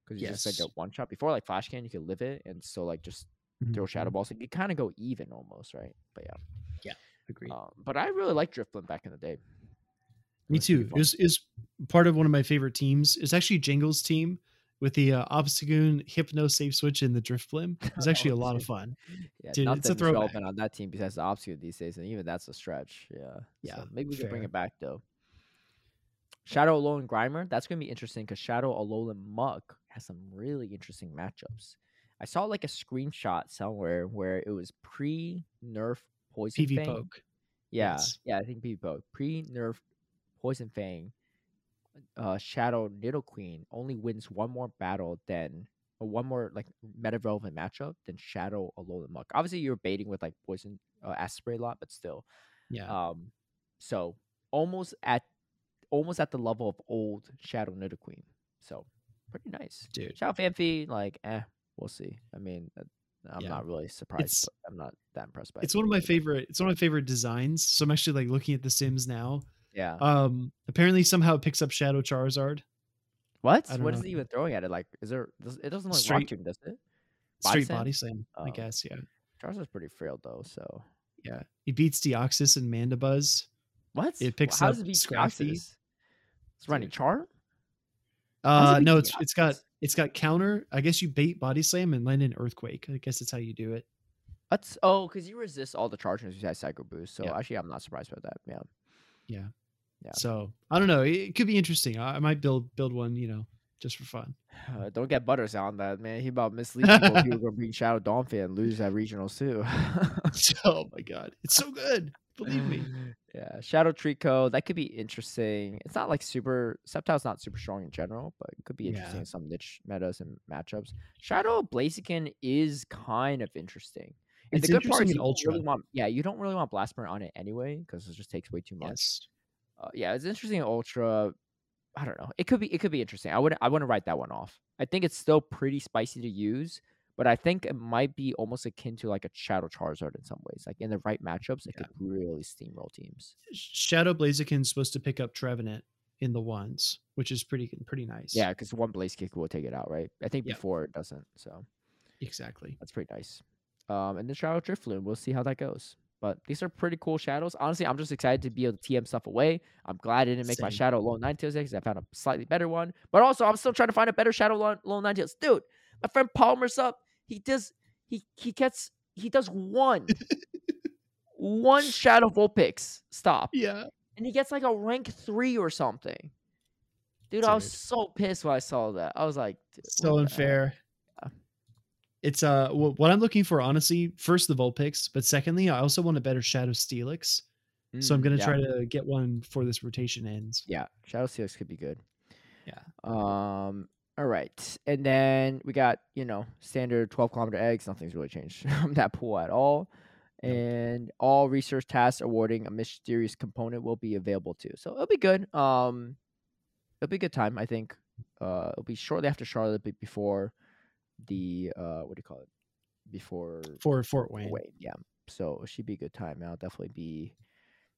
because you just like Yes. a one shot before like Flash Cannon, you could live it and so like just throw Shadow Mhm. Balls. Like, you kind of go even almost, right? But yeah. Yeah, agreed. Um, but I really liked Drifloon back in the day. Me too. was, is part of one of my favorite teams. It's actually Jingle's team with the uh, Obstagoon, Hypno, Safe Switch, and the Drifblim. It's actually a lot of fun. Yeah, Dude, it's a throwback. on that team besides the Obscure these days, and even that's a stretch. Yeah. Yeah, So maybe we can bring it back though. Shadow Alolan Grimer, that's gonna be interesting because Shadow Alolan Muk has some really interesting matchups. I saw like a screenshot somewhere where it was pre nerf poison PV Fang. Poke. Yeah, Yes. yeah, I think PvPoke. Pre nerf poison fang. Uh, Shadow Nidoqueen only wins one more battle than or one more like meta relevant matchup than Shadow Alolan Muk. Obviously, you're baiting with like poison uh, a lot, but still. Yeah. Um, so almost at almost at the level of old Shadow Nidoqueen. So pretty nice. Dude. Shadow Phanpy, like, eh, we'll see. I mean, uh, I'm Yeah. not really surprised. But I'm not that impressed by. It's it. one of my favorite. It's one of my favorite designs. So I'm actually like looking at the Sims now. Yeah. Um, apparently somehow it picks up Shadow Charizard. what? I What is know. it even throwing at it? Like, is there? Does, it doesn't look Straight- Rock Tomb, does it? Body Straight slam? body slam, I Oh. guess. Yeah. Charizard's pretty frail though. So Yeah. He beats Deoxys and Mandibuzz. what? It picks How up does it beat Scrafty. Deoxys? It's running charm. Uh no, it's it's got it's got counter. I guess you bait body slam and land an earthquake. I guess that's how you do it. That's oh, because you resist all the charges besides Psycho Boost. So Yeah. actually, I'm not surprised by that. Yeah. Yeah. Yeah. So I don't know. It, could be interesting. I, I might build build one, you know, just for fun. Uh, don't get Butters on that, man. He about misleading people. Gonna bring Shadow Donphan and lose at regionals too. oh my god, it's so good. Believe me. Yeah, Shadow Treecko, that could be interesting. It's not like super Sceptile's not super strong in general, but it could be interesting Yeah. in some niche metas and matchups. Shadow Blaziken is kind of interesting. And It's the good part is you don't really want yeah, you don't really want Blastburn on it anyway, because it just takes way too much. Yes. Uh, yeah, it's interesting Ultra. I don't know. It could be it could be interesting. I wouldn't I wouldn't write that one off. I think it's still pretty spicy to use, but I think it might be almost akin to like a Shadow Charizard in some ways. Like in the right matchups, it Yeah. could really steamroll teams. Shadow Blaziken's supposed to pick up Trevenant in the ones, which is pretty pretty nice. Yeah, because one Blaze Kick will take it out, right? I think Yep. before it doesn't, so exactly. that's pretty nice. Um, and then Shadow Drifloon, we'll see how that goes. But these are pretty cool shadows. Honestly, I'm just excited to be able to TM stuff away. I'm glad I didn't make my shadow Shadow Lone tails because I found a slightly better one. But also, I'm still trying to find a better Shadow Lone, nine tails, Dude, my friend Palmer's up. He does he he gets he does one one Shadow Vulpix stop, Yeah. and he gets like a rank three or something. Dude, I was so pissed when I saw that. I was like, dude, So unfair. It's uh wh- what I'm looking for, honestly. First the Vulpix, but secondly, I also want a better Shadow Steelix. So I'm Mm, gonna yeah. try to get one before this rotation ends. Yeah, Shadow Steelix could be good. Yeah. Um. All right, and then we got you know standard 12 kilometer eggs. Nothing's really changed from that pool at all. And all research tasks awarding a mysterious component will be available too. So it'll be good. Um, it'll be a good time. I think. Uh, it'll be shortly after Charlotte, but before the uh, what do you call it? Before For Fort Wayne. Wayne. Yeah. So it should be a good time. I'll definitely be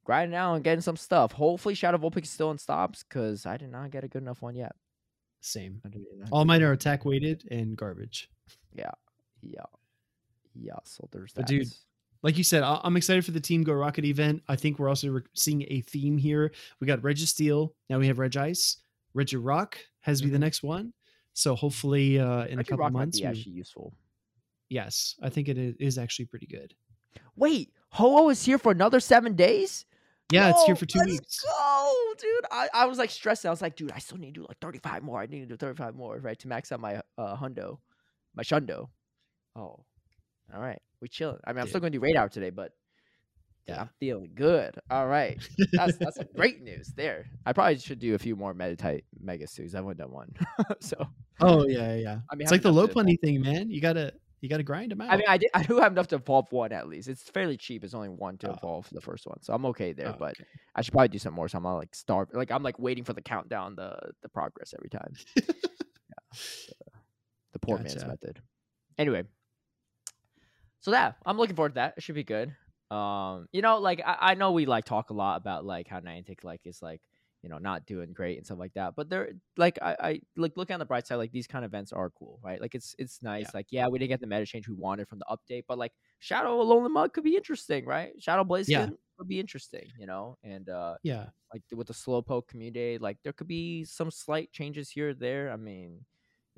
grinding out and getting some stuff. Hopefully Shadow Vulpix is still in stops because I did not get a good enough one yet. Same. I did not All mine are attack weighted and garbage. Yeah. Yeah. Yeah. So there's But that. dude, Like you said, I'm excited for the Team Go Rocket event. I think we're also seeing a theme here. We got Registeel. Now we have Regice. Regirock has to be the Mhm. next one. So hopefully uh, in a couple Rock might months. be we- actually useful. yes, I think it is actually pretty good. Wait, Ho-Oh is here for another seven days? Yeah, it's here for two let's weeks. Go, dude. I, I was like stressed. I was like, dude, I still need to do like 35 more. I need to do 35 more, right? To max out my uh hundo. My shundo. Oh. All right. We chilling. I mean, I'm still gonna do radar today, but yeah. I'm feeling good. All right. That's that's some great news there. I probably should do a few more Meditite mega suits. I've only done one. so Oh yeah, yeah. I mean, it's like the low plenty thing, man. You gotta You got to grind them out. I mean, I, did, I do have enough to evolve one at least. It's fairly cheap. It's only one to Oh. evolve the first one, so I'm okay there. Oh, but okay. I should probably do some more. So I'm not like starve. Like I'm like waiting for the countdown, the the progress every time. yeah, the, the poor man's method. Anyway, so that I'm looking forward to that. It should be good. Um, you know, like I, I know we like talk a lot about like how Niantic like is like you know not doing great and stuff like that, but they're like I, I like looking on the bright side, like these kind of events are cool, right? Like it's it's nice. Like yeah, we didn't get the meta change we wanted from the update, but like Shadow Alolan Muk could be interesting, right? Shadow Blaze Yeah. could be interesting, you know, and uh yeah. like with the slowpoke community, like there could be some slight changes here or there. I mean,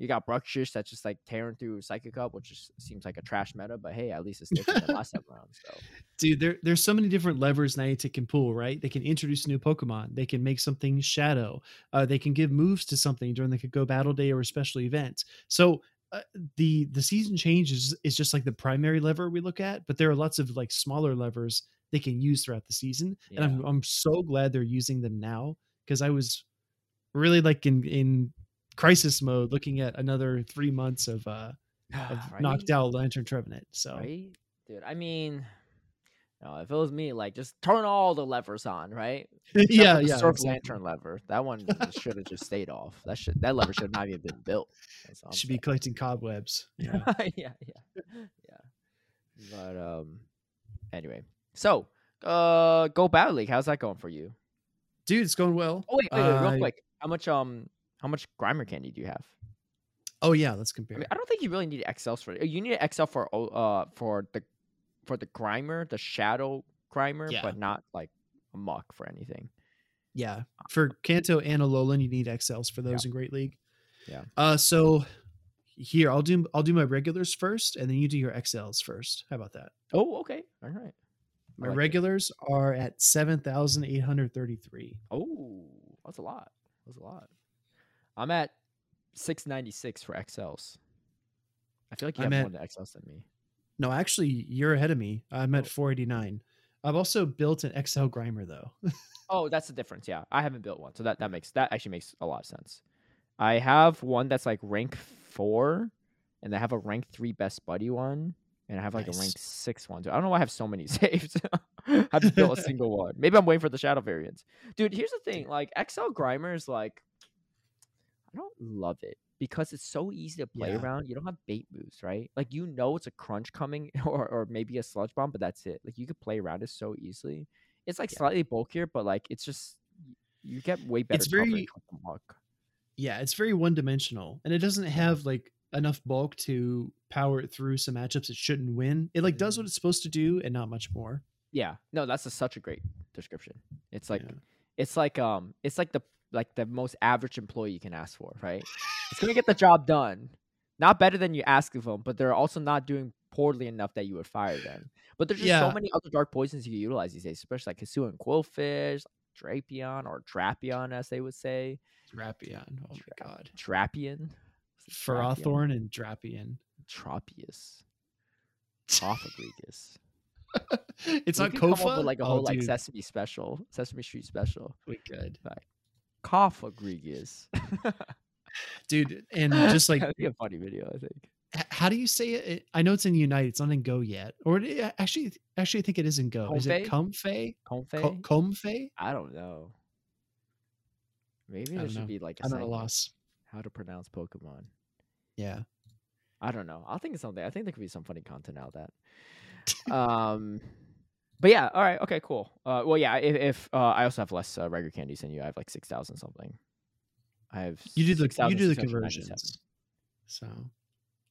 you got Bruxish that's just like tearing through Psychic Cup, which just seems like a trash meta, but hey, at least it's different than last time around. So Dude, there, there's so many different levers Niantic can pull, right? They can introduce new Pokemon. They can make something shadow. Uh, they can give moves to something during the Go Battle Day or a special event. So uh, the the season change is, is just like the primary lever we look at, but there are lots of like smaller levers they can use throughout the season. And I'm I'm so glad they're using them now because I was really like in in crisis mode looking at another three months of uh of Right? knocked out Lanturn Trevenant. So right, dude. I mean. No, if it was me, like just turn all the levers on, right? Yeah, yeah. Surf exactly. Lanturn lever. That one should have just stayed off. That should that lever should not even been built. That's all I'm Should be collecting cobwebs. Yeah. yeah, yeah, yeah. But um, anyway, so uh, go Battle League. How's that going for you? Dude, it's going well. Oh wait, wait, wait, Uh, real quick. How much um, how much Grimer candy do you have? Oh yeah, let's I compare. mean, I don't think you really need XLs for it. You need XL for uh for the for the Grimer, the Shadow Grimer, Yeah. but not like a Muk for anything. yeah, for Kanto and Alolan, you need XLs for those in Great League. Yeah. Uh, so here I'll do I'll do my regulars first, and then you do your XLs first. How about that? Oh, okay, all right. I My like it. regulars are at seven thousand eight hundred thirty-three. Oh, that's a lot. That's a lot. I'm at 696 for XLs. I feel like you I'm have at- more XLs than me. No, actually, you're ahead of me. I'm at oh. four eighty-nine. I've also built an XL Grimer though. Oh, that's the difference. Yeah, I haven't built one, so that that makes that actually makes a lot of sense. I have one that's like rank four, and I have a rank three best buddy one, and I have like a rank six one. too. I don't know why I have so many saved. I haven't built a single one. Maybe I'm waiting for the shadow variants, dude. Here's the thing: like XL Grimer is like, I don't love it because it's so easy to play Yeah. around. You don't have bait moves, right? Like you know it's a crunch coming, or or maybe a sludge bomb, but that's it. Like you could play around it so easily. It's like Yeah. slightly bulkier, but like it's just you get way better. It's very- coverage with the Muk. yeah, it's very one-dimensional, and it doesn't have like enough bulk to power it through some matchups it shouldn't win. It like does what it's supposed to do, and not much more. Yeah, no, that's a, such a great description. It's like Yeah. it's like um it's like the like the most average employee you can ask for, right? It's gonna get the job done. Not better than you ask of them, but they're also not doing poorly enough that you would fire them. But there's just Yeah. so many other dark poisons you can utilize these days, especially like Hisuian Qwilfish, Drapion or Drapion, as they would say. Drapion. Oh my Dra- god. Drapion. Ferrothorn and Drapion. Tropius. Cofagrigus. it's We not could come up Kofa. like a Oh, whole like Sesame special, Sesame Street special. we could, Cofagrigus. dude. And just like, That'd be a funny video, I think. how do you say it? I know it's in Unite. It's not in Go yet, or actually, actually, I think it is in Go. Is it Comfey? Comfey? Co- Comfey? I don't know. Maybe I there should know. be like a I'm at a loss. how to pronounce Pokemon. Yeah. I don't know. I'll think of something. I think there could be some funny content out of that. um, but yeah, all right, okay, cool. Uh, well, yeah, if, if uh, I also have less uh, regular candies than you, I have like six thousand something. I have You do the you do the conversions. So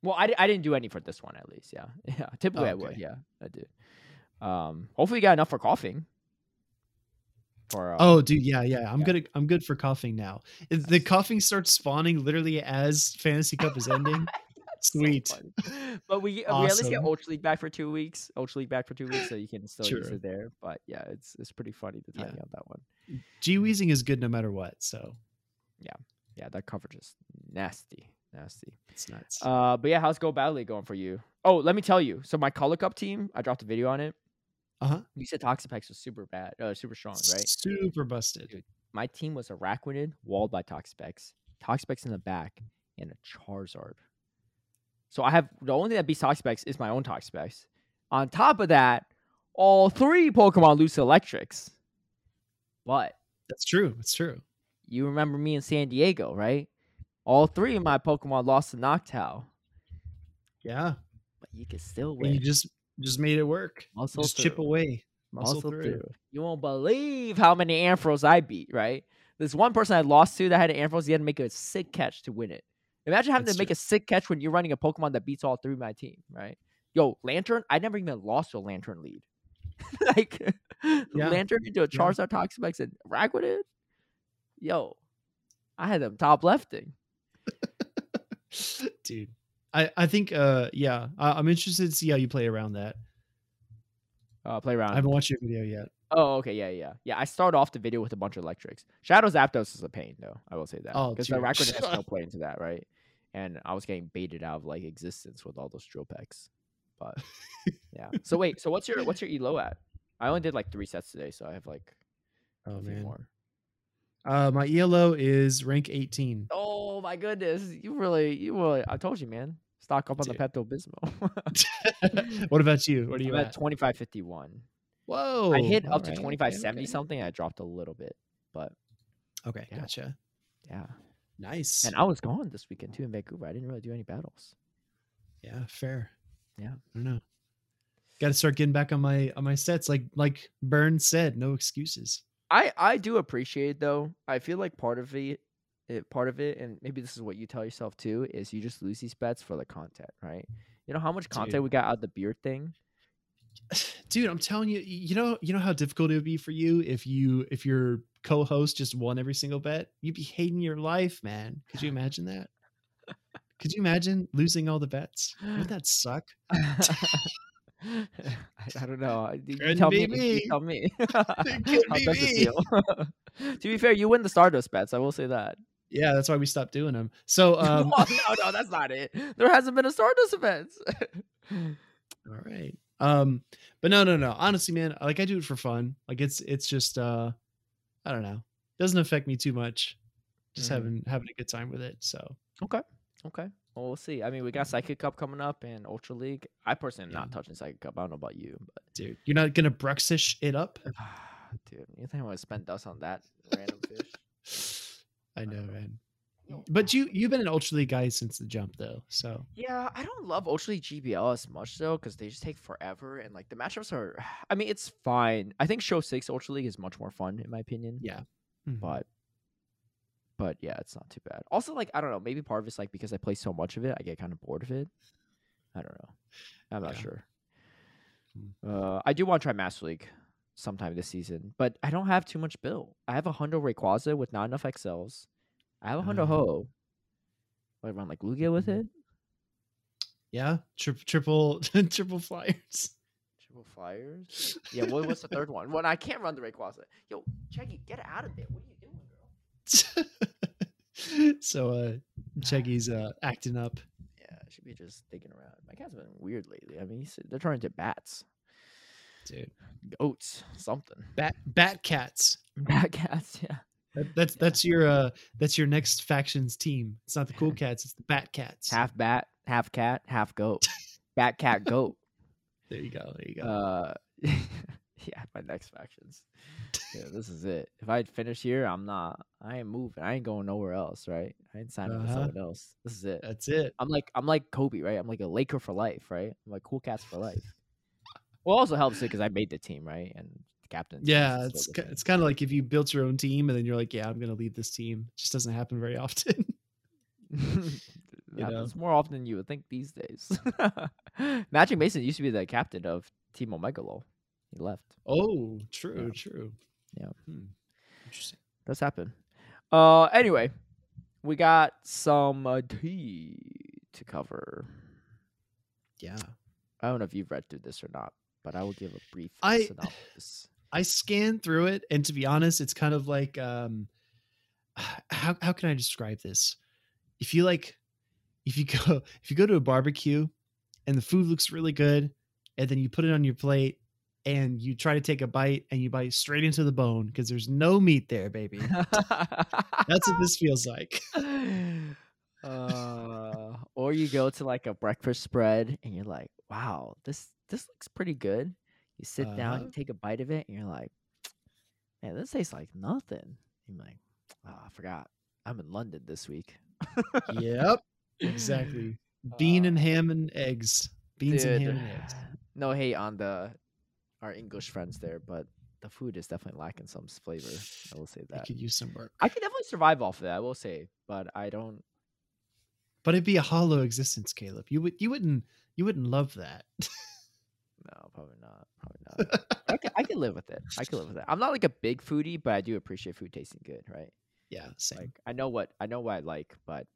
Well, I, I didn't do any for this one at least. Yeah, yeah. Typically I Oh, okay. would. Yeah, I do. Um, hopefully you got enough for Koffing. For uh, Oh, dude, yeah, yeah. I'm yeah. good. I'm good for Koffing now. If The Koffing starts spawning literally as Fantasy Cup is ending. so Sweet. funny. but we we at least get Awesome. Ultra League back for two weeks. Ultra League back for two weeks, so you can still use it there. But yeah, it's it's pretty funny the Yeah. timing of that one. G Weezing is good no matter what. So yeah, Yeah, that coverage is nasty, nasty. it's nuts. Uh, but yeah, how's Go Battle League going for you? Oh, let me tell you. So my Color Cup team, I dropped a video on it. Uh-huh. You said Toxapex was super bad, uh, super strong, right? Super busted. Dude. My team was Araquanid, walled by Toxapex, Toxapex in the back, and a Charizard. So I have the only thing that beats Toxapex is my own Toxapex. On top of that, all three Pokemon lose to Electrics. But That's true. It's true. you remember me in San Diego, right? All three of my Pokemon lost to Noctowl. Yeah. But you can still And you just just made it work. Muscle just chip away. Muscle Muscle through. through. You won't believe how many Ampharos I beat, right? This one person I lost to that had an Ampharos, he had to make a sick catch to win it. Imagine having That's to make true. a sick catch when you're running a Pokemon that beats all three of my team, right? Yo, Lanturn, I never even lost a Lanturn lead. like, Yeah. Lanturn into a Yeah. Charizard Toxapex and Araquanid? Yo, I had them top lefting. Dude. I, I think uh yeah, I, I'm interested to see how you play around that. Uh, play around. I haven't watched your video yet. Oh, okay, yeah, yeah, yeah. I start off the video with a bunch of electrics. Shadow Zapdos is a pain, though. I will say that Oh, because the dude. Araquanid has no play into that, right? And I was getting baited out of like existence with all those drill pecks. But yeah. So wait, so what's your what's your elo at? I only did like three sets today, so I have like Oh a few man. more. Uh my ELO is rank 18. Oh my goodness, you really, you really. I told you, man. Stock up on Dude. the Pepto Bismol. what about you? What are you I'm at? at twenty five fifty one. Whoa. I hit up to right, twenty five okay, seventy okay. something. I dropped a little bit, but Okay, Yeah. gotcha. yeah. Nice. And I was gone this weekend too in Vancouver. I didn't really do any battles. Yeah, fair. Yeah. I don't know. Got to start getting back on my on my sets. Like like Burns said, no excuses. I I do appreciate it, though. I feel like part of it, it, part of it, and maybe this is what you tell yourself too, is you just lose these bets for the content, right? You know how much content Dude. we got out of the beard thing. Dude, I'm telling you, you know, you know how difficult it would be for you if you if your co-host just won every single bet. You'd be hating your life, man. Could you imagine that? Could you imagine losing all the bets? Wouldn't that suck? I, I don't know. You Couldn't tell be me. You me. tell me. couldn't How be does it me. feel? to be fair, you win the Stardust bets. I will say that. Yeah, that's why we stopped doing them. So, um, no, no, no, that's not it. There hasn't been a Stardust event. all right. Um, but no, no, no. Honestly, man, like I do it for fun. Like it's it's just uh, I don't know. Doesn't affect me too much. Just Mhm. having having a good time with it. So Okay. Okay. Well, we'll see. I mean, we got Psychic Cup coming up and Ultra League. I personally am not Yeah. touching Psychic Cup. I don't know about you, but dude, you're not gonna Bruxish it up. dude, you think I want to spend dust on that random fish? I know, know. man. But you you've been an Ultra League guy since the jump, though. So Yeah, I don't love Ultra League GBL as much though, because they just take forever and like the matchups are. I mean, it's fine. I think Show Six Ultra League is much more fun in my opinion. yeah, Mhm. but but yeah, it's not too bad. Also, like I don't know, maybe part of it's like because I play so much of it, I get kind of bored of it. I don't know. I'm not Yeah. sure. Hmm. Uh, I do want to try Master League sometime this season, but I don't have too much build. I have a Hundo Rayquaza with not enough XLs. I have a Hundo Uh. Ho. I run like Lugia with Mhm. it. yeah, tri- triple triple flyers. Triple Flyers. Yeah, what, what's the third one? Well, I can't run the Rayquaza. Yo, Cheggy, get out of there. What are you doing, girl? so uh, Cheggy's uh acting up. Yeah, should be just digging around. My cat's been weird lately. I mean, they're turning to bats, Dude, goats, something. bat bat cats. Bat cats, yeah. That, that's that's your uh that's your next faction's team. It's not the cool cats, it's the bat cats. Half bat, half cat, half goat. Bat, cat, goat. There you go. There you go. Uh, yeah, my next factions. Yeah, this is it. If I finish here, I'm not. I ain't moving. I ain't going nowhere else, right? I ain't signing with Uh-huh. someone else. This is it. that's it. I'm like I'm like Kobe, right? I'm like a Laker for life, right? I'm like cool cats for life. Well, also helps it because I made the team, right? And captain. Yeah, it's ki- it's kind of like if you built your own team and then you're like, yeah, I'm gonna lead this team. It just doesn't happen very often. it know? more often than you would think these days. Magic Mason used to be the captain of Team Omegalo. He left. oh, true, Yeah. true. Yeah. Hmm. Interesting. Does happen. Uh, anyway, we got some uh, tea to cover. Yeah. I don't know if you've read through this or not, but I will give a brief I- synopsis. I scanned through it, and to be honest, it's kind of like um, how how can I describe this? If you like, if you go if you go to a barbecue, and the food looks really good, and then you put it on your plate, and you try to take a bite, and you bite straight into the bone because there's no meat there, baby. That's what this feels like. Uh, or you go to like a breakfast spread and you're like, wow, this this looks pretty good. You sit down, Uh-huh. you take a bite of it, and you're like, man, this tastes like nothing. You're like, oh, I forgot. I'm in London this week. yep, exactly. Bean and Uh, ham and eggs. Beans and ham and eggs. No hate on the our English friends there, but the food is definitely lacking some flavor. I will say that. I could use some work. I could definitely survive off of that. I will say, but I don't. But it'd be a hollow existence, Caleb. You would you wouldn't you wouldn't love that. No, probably not. Probably not. I could, I could live with it. I could live with it. I'm not like a big foodie, but I do appreciate food tasting good, right? yeah, same. Like I know what I know what I like, but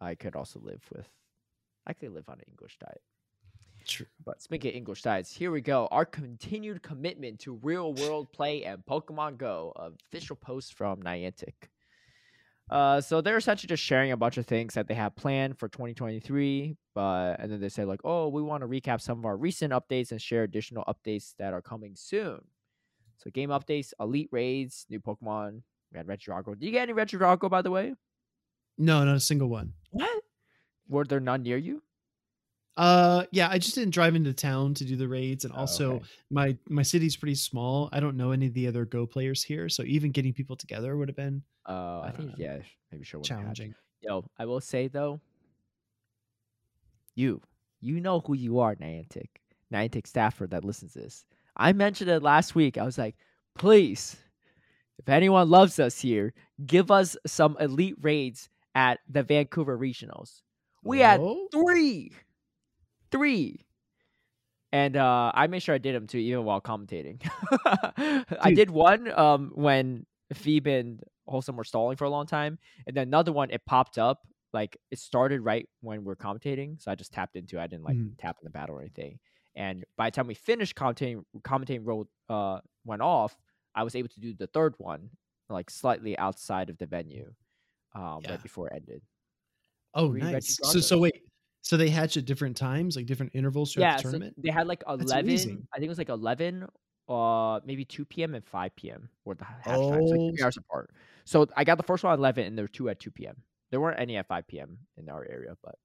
I could also live with. I could live on an English diet. True. But speaking of English diets, here we go. Our continued commitment to real world play and Pokemon Go. Official post from Niantic. Uh, so they're essentially just sharing a bunch of things that they have planned for 2023. But and then they say like, oh, we want to recap some of our recent updates and share additional updates that are coming soon. So game updates, elite raids, new Pokemon. We had Regidrago. Did you get any Regidrago by the way? No, not a single one. What? Were there none near you? Uh yeah, I just didn't drive into town to do the raids and Oh, also okay. my my city's pretty small. I don't know any of the other go players here, so even getting people together would have been Uh, I think Uh, yeah, maybe sure. challenging. Yo, I will say though, you, you know who you are, Niantic, Niantic staffer that listens to this. I mentioned it last week. I was like, please, if anyone loves us here, give us some elite raids at the Vancouver regionals. We had Oh, three, three. And uh, I made sure I did them too, even while commentating. I did one um, when Phoebe and Wholesome were stalling for a long time, and then another one it popped up like it started right when we are commentating, so I just tapped into. it. I didn't like Mhm. tap in the battle or anything. And by the time we finished commentating, commentating roll uh, went off, I was able to do the third one, like slightly outside of the venue, um, Yeah. right before it ended. oh Three nice. So so wait. So they hatch at different times, like different intervals throughout yeah, the so tournament? they had like eleven. I think it was like eleven, uh, maybe two p.m. and five p.m. were the hatch times, like Oh. three hours apart. So I got the first one at eleven, and there were two at two p.m. There weren't any at five p.m. in our area, but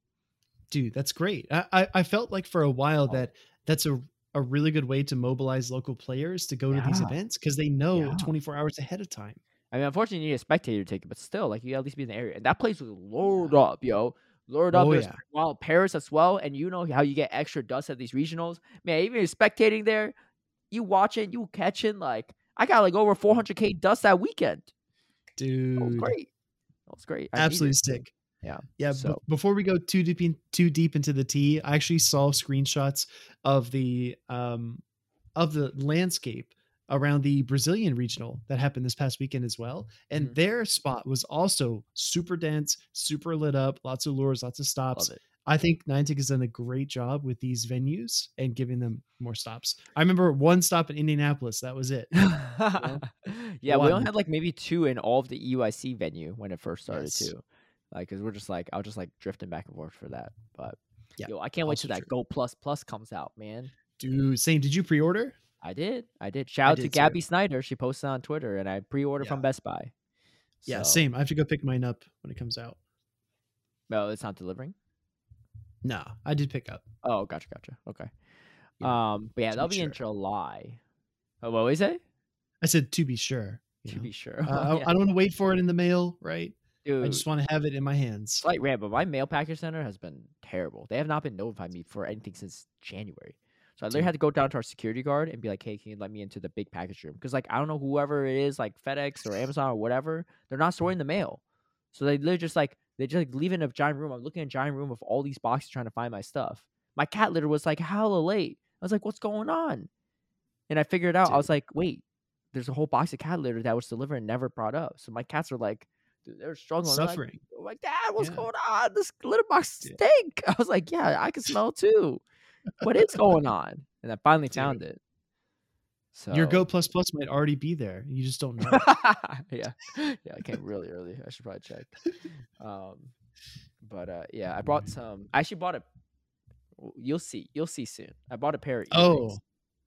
Dude, that's great. I, I I felt like for a while Oh. that that's a a really good way to mobilize local players to go to these events because they know Yeah. 24 hours ahead of time. I mean, unfortunately, you need a spectator ticket, but still, like you at least be in the area. And that place was lured up, yo. Lured up. Oh, yeah. Wild Paris as well. And you know how you get extra dust at these regionals. Man, even if spectating there, you watching, you catching like I got like over 400k dust that weekend. That was Dude, great. That was great. I absolutely sick. Yeah. Yeah. b- So- before we go too deep in, too deep into the tea, I actually saw screenshots of the um of the landscape around the Brazilian regional that happened this past weekend as well. And Mhm. their spot was also super dense, super lit up, lots of lures, lots of stops. I think Niantic has done a great job with these venues and giving them more stops. I remember one stop in Indianapolis. That was it. yeah, we only had like maybe two in all of the E EUIC venue when it first started Yes. too. Like, cause we're just like I was just like drifting back and forth for that. But Yeah, yo, I can't wait till that true. Go Plus Plus comes out, man. Dude, same. Did you pre-order? I did, I did. Shout out to did too. Gabby Snyder. She posted on Twitter, and I pre-ordered Yeah. from Best Buy. Yeah, same. I have to go pick mine up when it comes out. No, it's not delivering. No, I did pick up. Oh, gotcha, gotcha. Okay. Yeah, Um, but yeah, to that'll be be in sure. July. Oh, what was it? I said to be sure. To know. be sure. Uh, I, Yeah, I don't want to wait for it in the mail, right? Dude, I just want to have it in my hands. slight rant, but my mail package center has been terrible. They have not been notifying me for anything since January. So I literally had to go down to our security guard and be like, "Hey, can you let me into the big package room?" Because like I don't know whoever it is, like FedEx or Amazon or whatever, they're not storing the mail. So they literally just like they just like leave in a giant room. I'm looking at a giant room of all these boxes trying to find my stuff. My cat litter was like hella late. I was like, "What's going on?" And I figured out. I was like, "Wait, there's a whole box of cat litter that was delivered and never brought up." So my cats are like, they're struggling. They're like, Suffering. I'm like, Dad, what's Yeah. going on? This litter box Yeah. stink. I was like, Yeah, I can smell too. What is going on? And I finally found it. So Your Go Plus Plus might already be there. You just don't know. yeah, yeah, I came really early. I should probably check. Um, but uh, yeah, I brought some. I actually bought a. You'll see. You'll see soon. I bought a pair of earrings.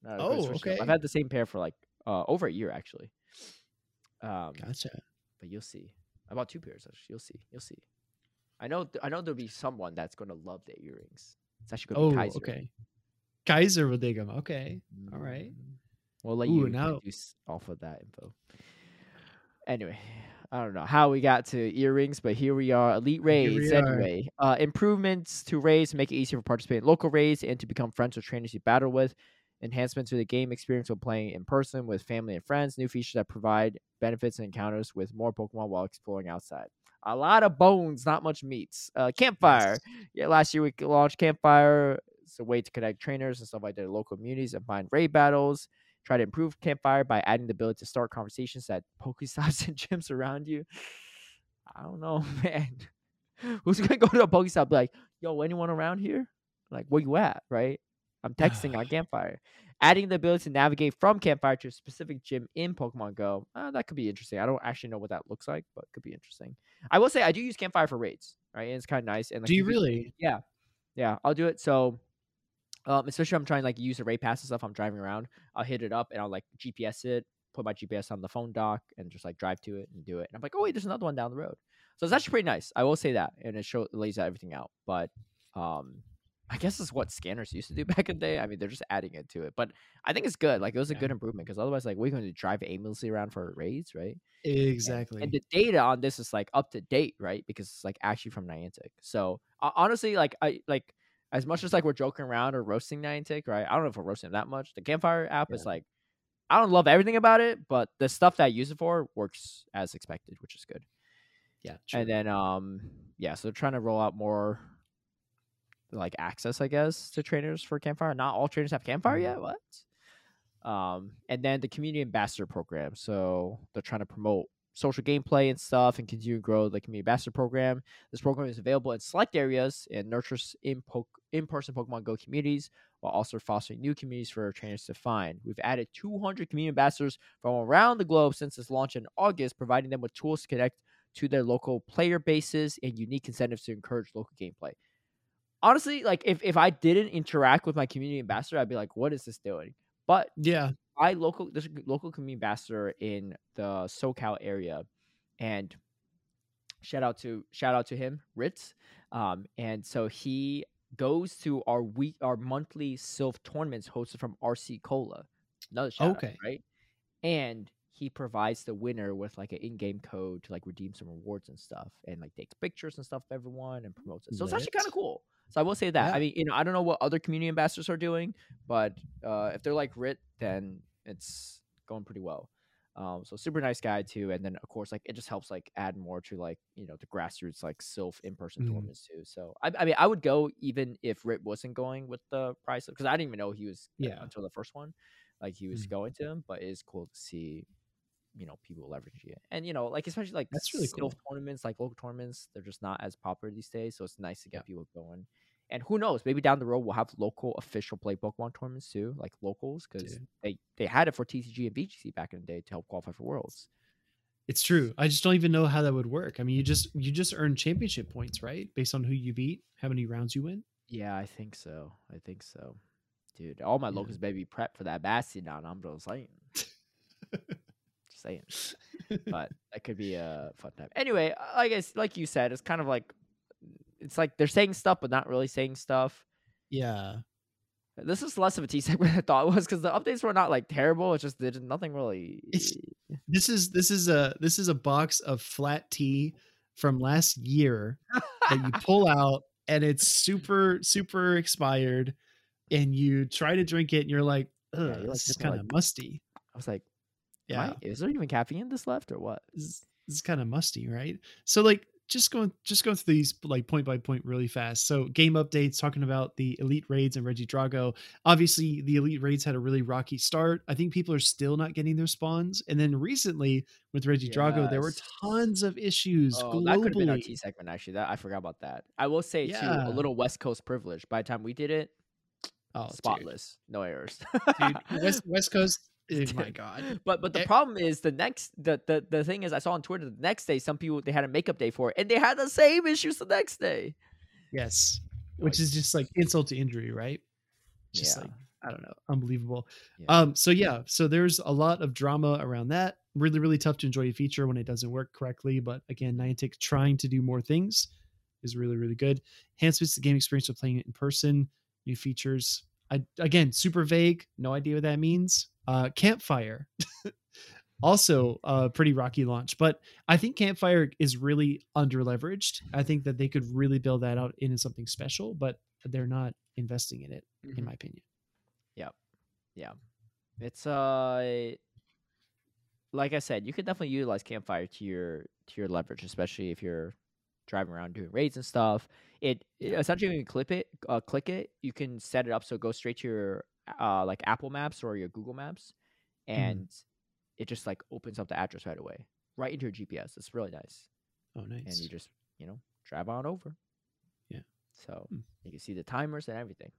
Oh. uh, Oh, Christian. okay. I've had the same pair for like uh, over a year actually. Um, Gotcha. but you'll see. I bought two pairs. Actually. You'll see. You'll see. I know. th- I know there'll be someone that's going to love the earrings. It's actually going to Oh, be Kaiser. okay. Kaiser will dig them. Okay. all right. Mm. We'll let Ooh, you now- off of that info. Anyway, I don't know how we got to earrings, but here we are. Elite raids anyway. Uh, improvements to raids make it easier for participating in local raids and to become friends with trainers you battle with. Enhancements to the game experience when playing in person with family and friends. New features that provide benefits and encounters with more Pokemon while exploring outside. A lot of bones, not much meats. Uh, campfire. Yeah, last year we launched Campfire. It's a way to connect trainers and stuff like that to local communities and find raid battles. Try to improve Campfire by adding the ability to start conversations at Pokestops and gyms around you. I don't know, man. Who's gonna go to a Pokestop and be like, yo, anyone around here? Like, where you at? Right? I'm texting on Campfire. Adding the ability to navigate from Campfire to a specific gym in Pokemon Go. Uh, that could be interesting. I don't actually know what that looks like, but it could be interesting. I will say I do use Campfire for raids, right? And it's kind of nice. And like, Do you can- really? yeah, yeah, I'll do it. So, um, especially if I'm trying to like use the rate pass and stuff. I'm driving around. I'll hit it up and I'll like GPS it, put my GPS on the phone dock, and just like drive to it and do it. And I'm like, oh wait, there's another one down the road. So it's actually pretty nice. I will say that, and it shows lays everything out. But um, I guess it's what scanners used to do back in the day. I mean, they're just adding it to it, but I think it's good. Like it was a Yeah. good improvement because otherwise, like we're going to drive aimlessly around for raids, right? Exactly. And the data on this is like up to date, right? Because it's like actually from Niantic. So uh, honestly, like I like as much as like we're joking around or roasting Niantic, right? I don't know if we're roasting them that much. The Campfire app is like I don't love everything about it, but the stuff that I use it for works as expected, which is good. yeah. True. And then um yeah, so they're trying to roll out more like access, I guess, to trainers for Campfire. Not all trainers have Campfire yet. What? Um, and then the community ambassador program. So they're trying to promote social gameplay and stuff and continue to grow the community ambassador program. This program is available in select areas and nurtures in po- in-person Pokemon Go communities while also fostering new communities for trainers to find. We've added 200 community ambassadors from around the globe since its launch in August, providing them with tools to connect to their local player bases and unique incentives to encourage local gameplay. Honestly, like if, if I didn't interact with my community ambassador, I'd be like, what is this doing? But yeah. I local there's a local community ambassador in the SoCal area, and shout out to shout out to him, Ritz. Um, and so he goes to our week our monthly Silph tournaments hosted from RC Cola. Another shout out, Okay. right? And he provides the winner with like an in-game code to like redeem some rewards and stuff, and like takes pictures and stuff of everyone and promotes it. So it's actually kind of cool. So I will say that. Yeah. I mean, you know, I don't know what other community ambassadors are doing, but uh, if they're like Rit, then it's going pretty well. Um, so super nice guy too, and then of course like it just helps like add more to like you know the grassroots like Silph in person Mhm. tournaments too. So I, I mean I would go even if Rit wasn't going with the price because I didn't even know he was uh, Yeah. until the first one, like he was Mhm. going to him. But it is cool to see you know people leveraging it, and you know like especially like That's really cool. tournaments like local tournaments they're just not as popular these days, so it's nice to get Yeah. people going. And who knows? Maybe down the road we'll have local official play Pokemon tournaments too, like locals, because they they had it for TCG and VGC back in the day to help qualify for Worlds. It's true. I just don't even know how that would work. I mean, you just you just earn championship points, right? Based on who you beat, how many rounds you win. Yeah, I think so. I think so, dude. All my Yeah. locals better prep for that Bastion. I'm just saying. Saying. But that could be a fun time. Anyway, uh, I guess like you said, it's kind of like it's like they're saying stuff but not really saying stuff. Yeah. This is less of a T segment than I thought it was because the updates were not like terrible. It's just there's nothing really. It's- This is this is a this is a box of flat tea from last year that you pull out and it's super super expired and you try to drink it and you're like, Ugh, you're, like, this is kind of like- musty. I was like, Yeah. yeah, is there even caffeine in this left or what? this is, this is kind of musty, right? So like just going just going through these like point by point really fast. So game updates talking about the elite raids and Regidrago. Obviously, the elite raids had a really rocky start. I think people are still not getting their spawns. And then recently with Regidrago, there were tons of issues Oh, that could have been our globally. T segment actually. That I forgot about that. I will say too, a little West Coast privilege. By the time we did it, Oh, dude. spotless, no errors. Dude, West West Coast. Oh my god. But but the Eh. problem is the next the, the the thing is I saw on Twitter the next day some people they had a makeup day for it and they had the same issues the next day. Yes. Which Like, is just like insult to injury, right? Just yeah. like I don't know, unbelievable. Yeah. Um, so yeah, so there's a lot of drama around that. Really, really tough to enjoy a feature when it doesn't work correctly. But again, Niantic trying to do more things is really really good. Enhancements to the game experience of playing it in person, new features. I again super vague, no idea what that means. Uh, campfire, also a pretty rocky launch, but I think campfire is really under leveraged. I think that they could really build that out into something special, but they're not investing in it, in my opinion. Yeah, yeah. It's uh like I said, you could definitely utilize campfire to your to your leverage, especially if you're driving around doing raids and stuff. It, it essentially when you clip it, uh, click it, you can set it up so it goes straight to your uh like Apple Maps or your Google Maps, and it just like opens up the address right away, right into your GPS. It's really nice, Oh, nice. and you just you know drive on over. Yeah. So Hmm. you can see the timers and everything.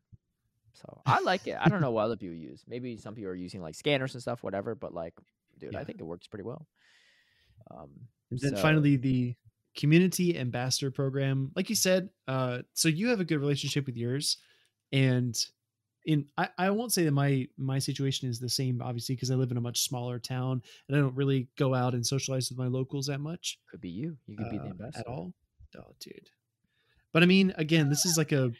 So I like it. I don't know what other people use. Maybe some people are using like scanners and stuff, whatever. But like, dude, I think it works pretty well. Um, And then so- finally, the community ambassador program. Like you said, uh, so you have a good relationship with yours, and in I, I won't say that my my situation is the same, obviously, because I live in a much smaller town and I don't really go out and socialize with my locals that much could be you. You could be the uh, ambassador at all. Oh, dude. But I mean, again, this is like a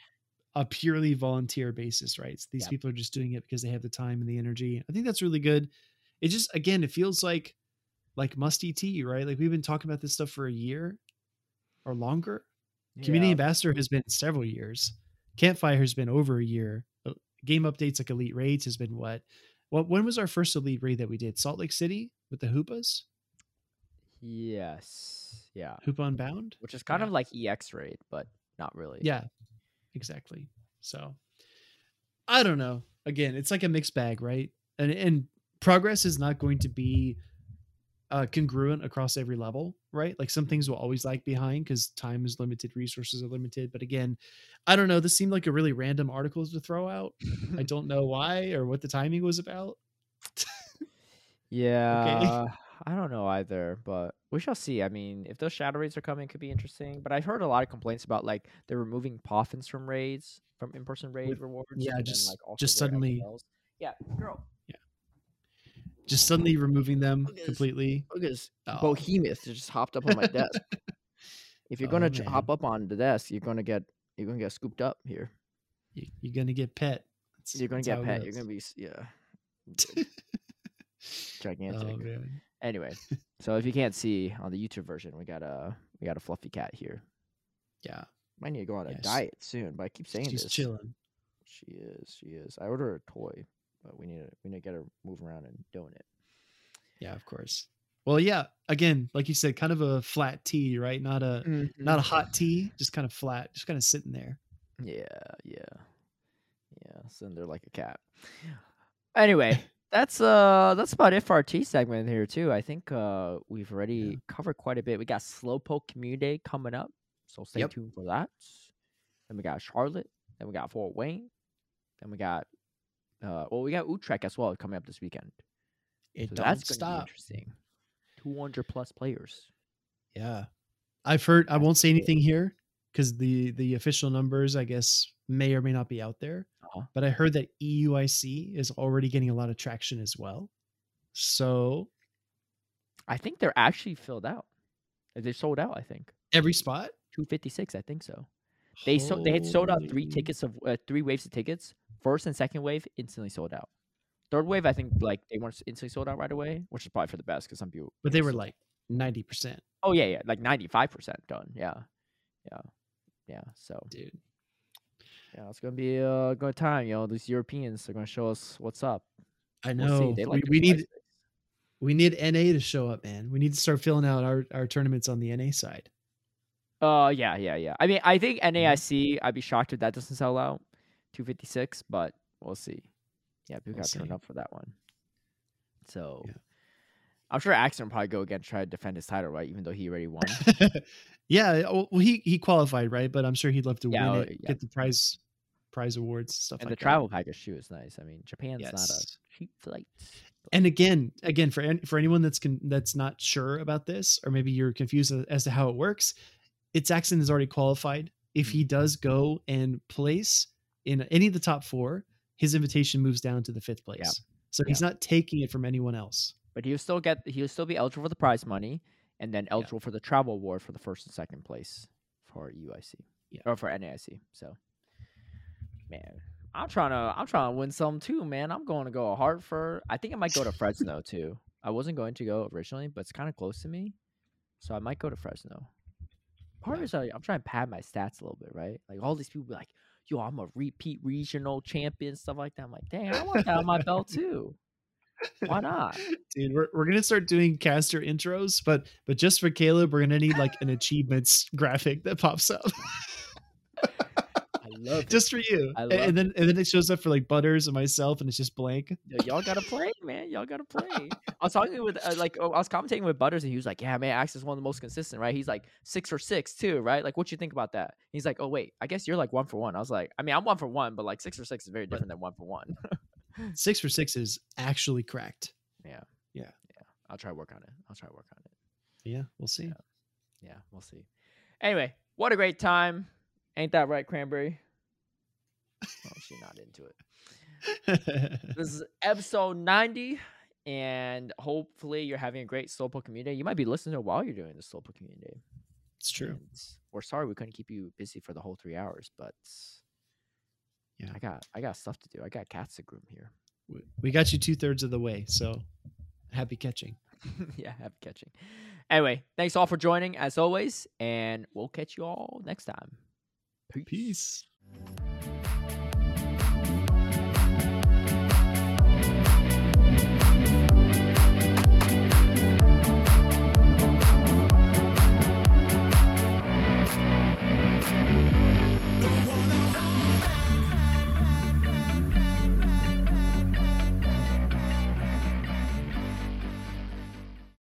a purely volunteer basis, right? So these Yeah. people are just doing it because they have the time and the energy. I think that's really good. It just again, it feels like like musty tea, right? Like we've been talking about this stuff for a year or longer. Community ambassador has been several years. Campfire has been over a year. Game updates like Elite Raids has been what? What when was our first Elite Raid that we did? Salt Lake City with the Hoopas? Yes. Yeah. Hoopa Unbound? Which is kind Yeah. of like EX raid, but not really. Yeah, exactly. So I don't know. Again, it's like a mixed bag, right? And and progress is not going to be uh, congruent across every level, right? Like some mm-hmm. things will always lag behind because time is limited, resources are limited. But again, I don't know. This seemed like a really random article to throw out. I don't know why or what the timing was about. Yeah. I don't know either, but we shall see. I mean, if those shadow raids are coming, could be interesting. But I've heard a lot of complaints about like they're removing poffins from raids, from in-person raid With- rewards. yeah, just- like, just suddenly- Yeah, girl. Just suddenly removing them oh, Look this. completely. Look at this Oh. oh. behemoth just hopped up on my desk. if you're Oh, gonna man. hop up on the desk, you're gonna get you're gonna get scooped up here. You, you're gonna get pet. That's- You're gonna get pet. You're gonna be yeah oh gigantic. man. anyway, so if you can't see on the YouTube version, we got a we got a fluffy cat here. Yeah. Might need to go on a Yes. diet soon, but I keep saying She's this. chilling. She is. She is. I ordered her a toy, but we need to we need to get her moving around and doing it. Yeah, of course. Well, yeah. Again, like you said, kind of a flat tea, right? Not a not a hot tea, just kind of flat, just kind of sitting there. Yeah, yeah, yeah. Sitting there like a cat. Anyway, that's uh that's about it for our tea segment here too. I think uh we've already Yeah. covered quite a bit. We got Slowpoke Community Day coming up, so stay Yep. tuned for that. Then we got Charlotte. Then we got Fort Wayne. Then we got uh well we got Utrecht as well coming up this weekend. It So don't that's be stop. interesting. Two hundred plus players. Yeah. I've heard I won't say anything here because the the official numbers, I guess, may or may not be out there. Uh-huh. But I heard that EUIC is already getting a lot of traction as well. So I think they're actually filled out. They sold out. I think every spot. two fifty six. I think so. They so they had sold out three tickets of uh, three waves of tickets. First and second wave instantly sold out. Third wave, I think like they weren't instantly sold out right away, which is probably for the best because some people. But they were like ninety percent, oh yeah, yeah, like ninety five percent done. Yeah, yeah, yeah. So dude. yeah, it's gonna be a good time. You know, these Europeans are gonna show us what's up. I We'll know. see. They we, like their we need we need NA to show up, man. We need to start filling out our, our tournaments on the NA side. Uh, yeah, yeah, yeah. I mean, I think. NAIC. I'd be shocked if that doesn't sell out. Two fifty six, but we'll see. Yeah, people We'll got turned up for that one. So, Yeah. I'm sure Axon will probably go again try to defend his title, right? Even though he already won. yeah, well he he qualified, right? But I'm sure he'd love to Yeah, win oh, it, yeah. get the prize prize awards stuff and like the that. travel package too is nice. I mean, Japan's not a cheap flight. And again, again for for anyone that's con- that's not sure about this, or maybe you're confused as- as to how it works, it's Axon is already qualified. If he mm-hmm. does go and place in any of the top four, his invitation moves down to the fifth place. So he's not taking it from anyone else. But he'll still get. He'll still be eligible for the prize money, and then eligible for the travel award for the first and second place for UIC. Yeah. Or for NAIC. So man, I'm trying to I'm trying to win some too, man. I'm going to go to Hartford. I think I might go to Fresno too. I wasn't going to go originally, but it's kind of close to me. So I might go to Fresno. Part Yeah. of it I'm trying to pad my stats a little bit, right? Like all these people be like, yo, I'm a repeat regional champion, stuff like that. I'm like, dang, I want that on my belt too. Why not? Dude, we're, we're gonna start doing caster intros, but but just for Caleb, we're gonna need like an achievements graphic that pops up love it. just for you. I And- love and then and then it shows up for like Butters and myself, and it's just blank. Yo, y'all gotta play, man. Y'all gotta play. I was talking with uh, like oh, I was commentating with Butters, and he was like, "Yeah, man, Axe is one of the most consistent, right? He's like six for six too, right? Like, what you think about that?" He's like, "Oh wait, I guess you're like one for one." I was like, "I mean, I'm one for one, but like six for six is very different than one for one." Six for six is actually cracked. Yeah. Yeah. Yeah. I'll try to work on it. I'll try to work on it. Yeah, we'll see. Yeah, we'll see. Anyway, what a great time! Ain't that right, Cranberry? Oh, she's not into it. this is episode 90 and hopefully you're having a great slowpoke community you might be listening to it while you're doing the slowpoke community it's true. and we're sorry we couldn't keep you busy for the whole three hours but Yeah. i got i got stuff to do i got cats to groom here We- We got you two thirds of the way, so happy catching. yeah happy catching anyway thanks all for joining as always and we'll catch you all next time Peace.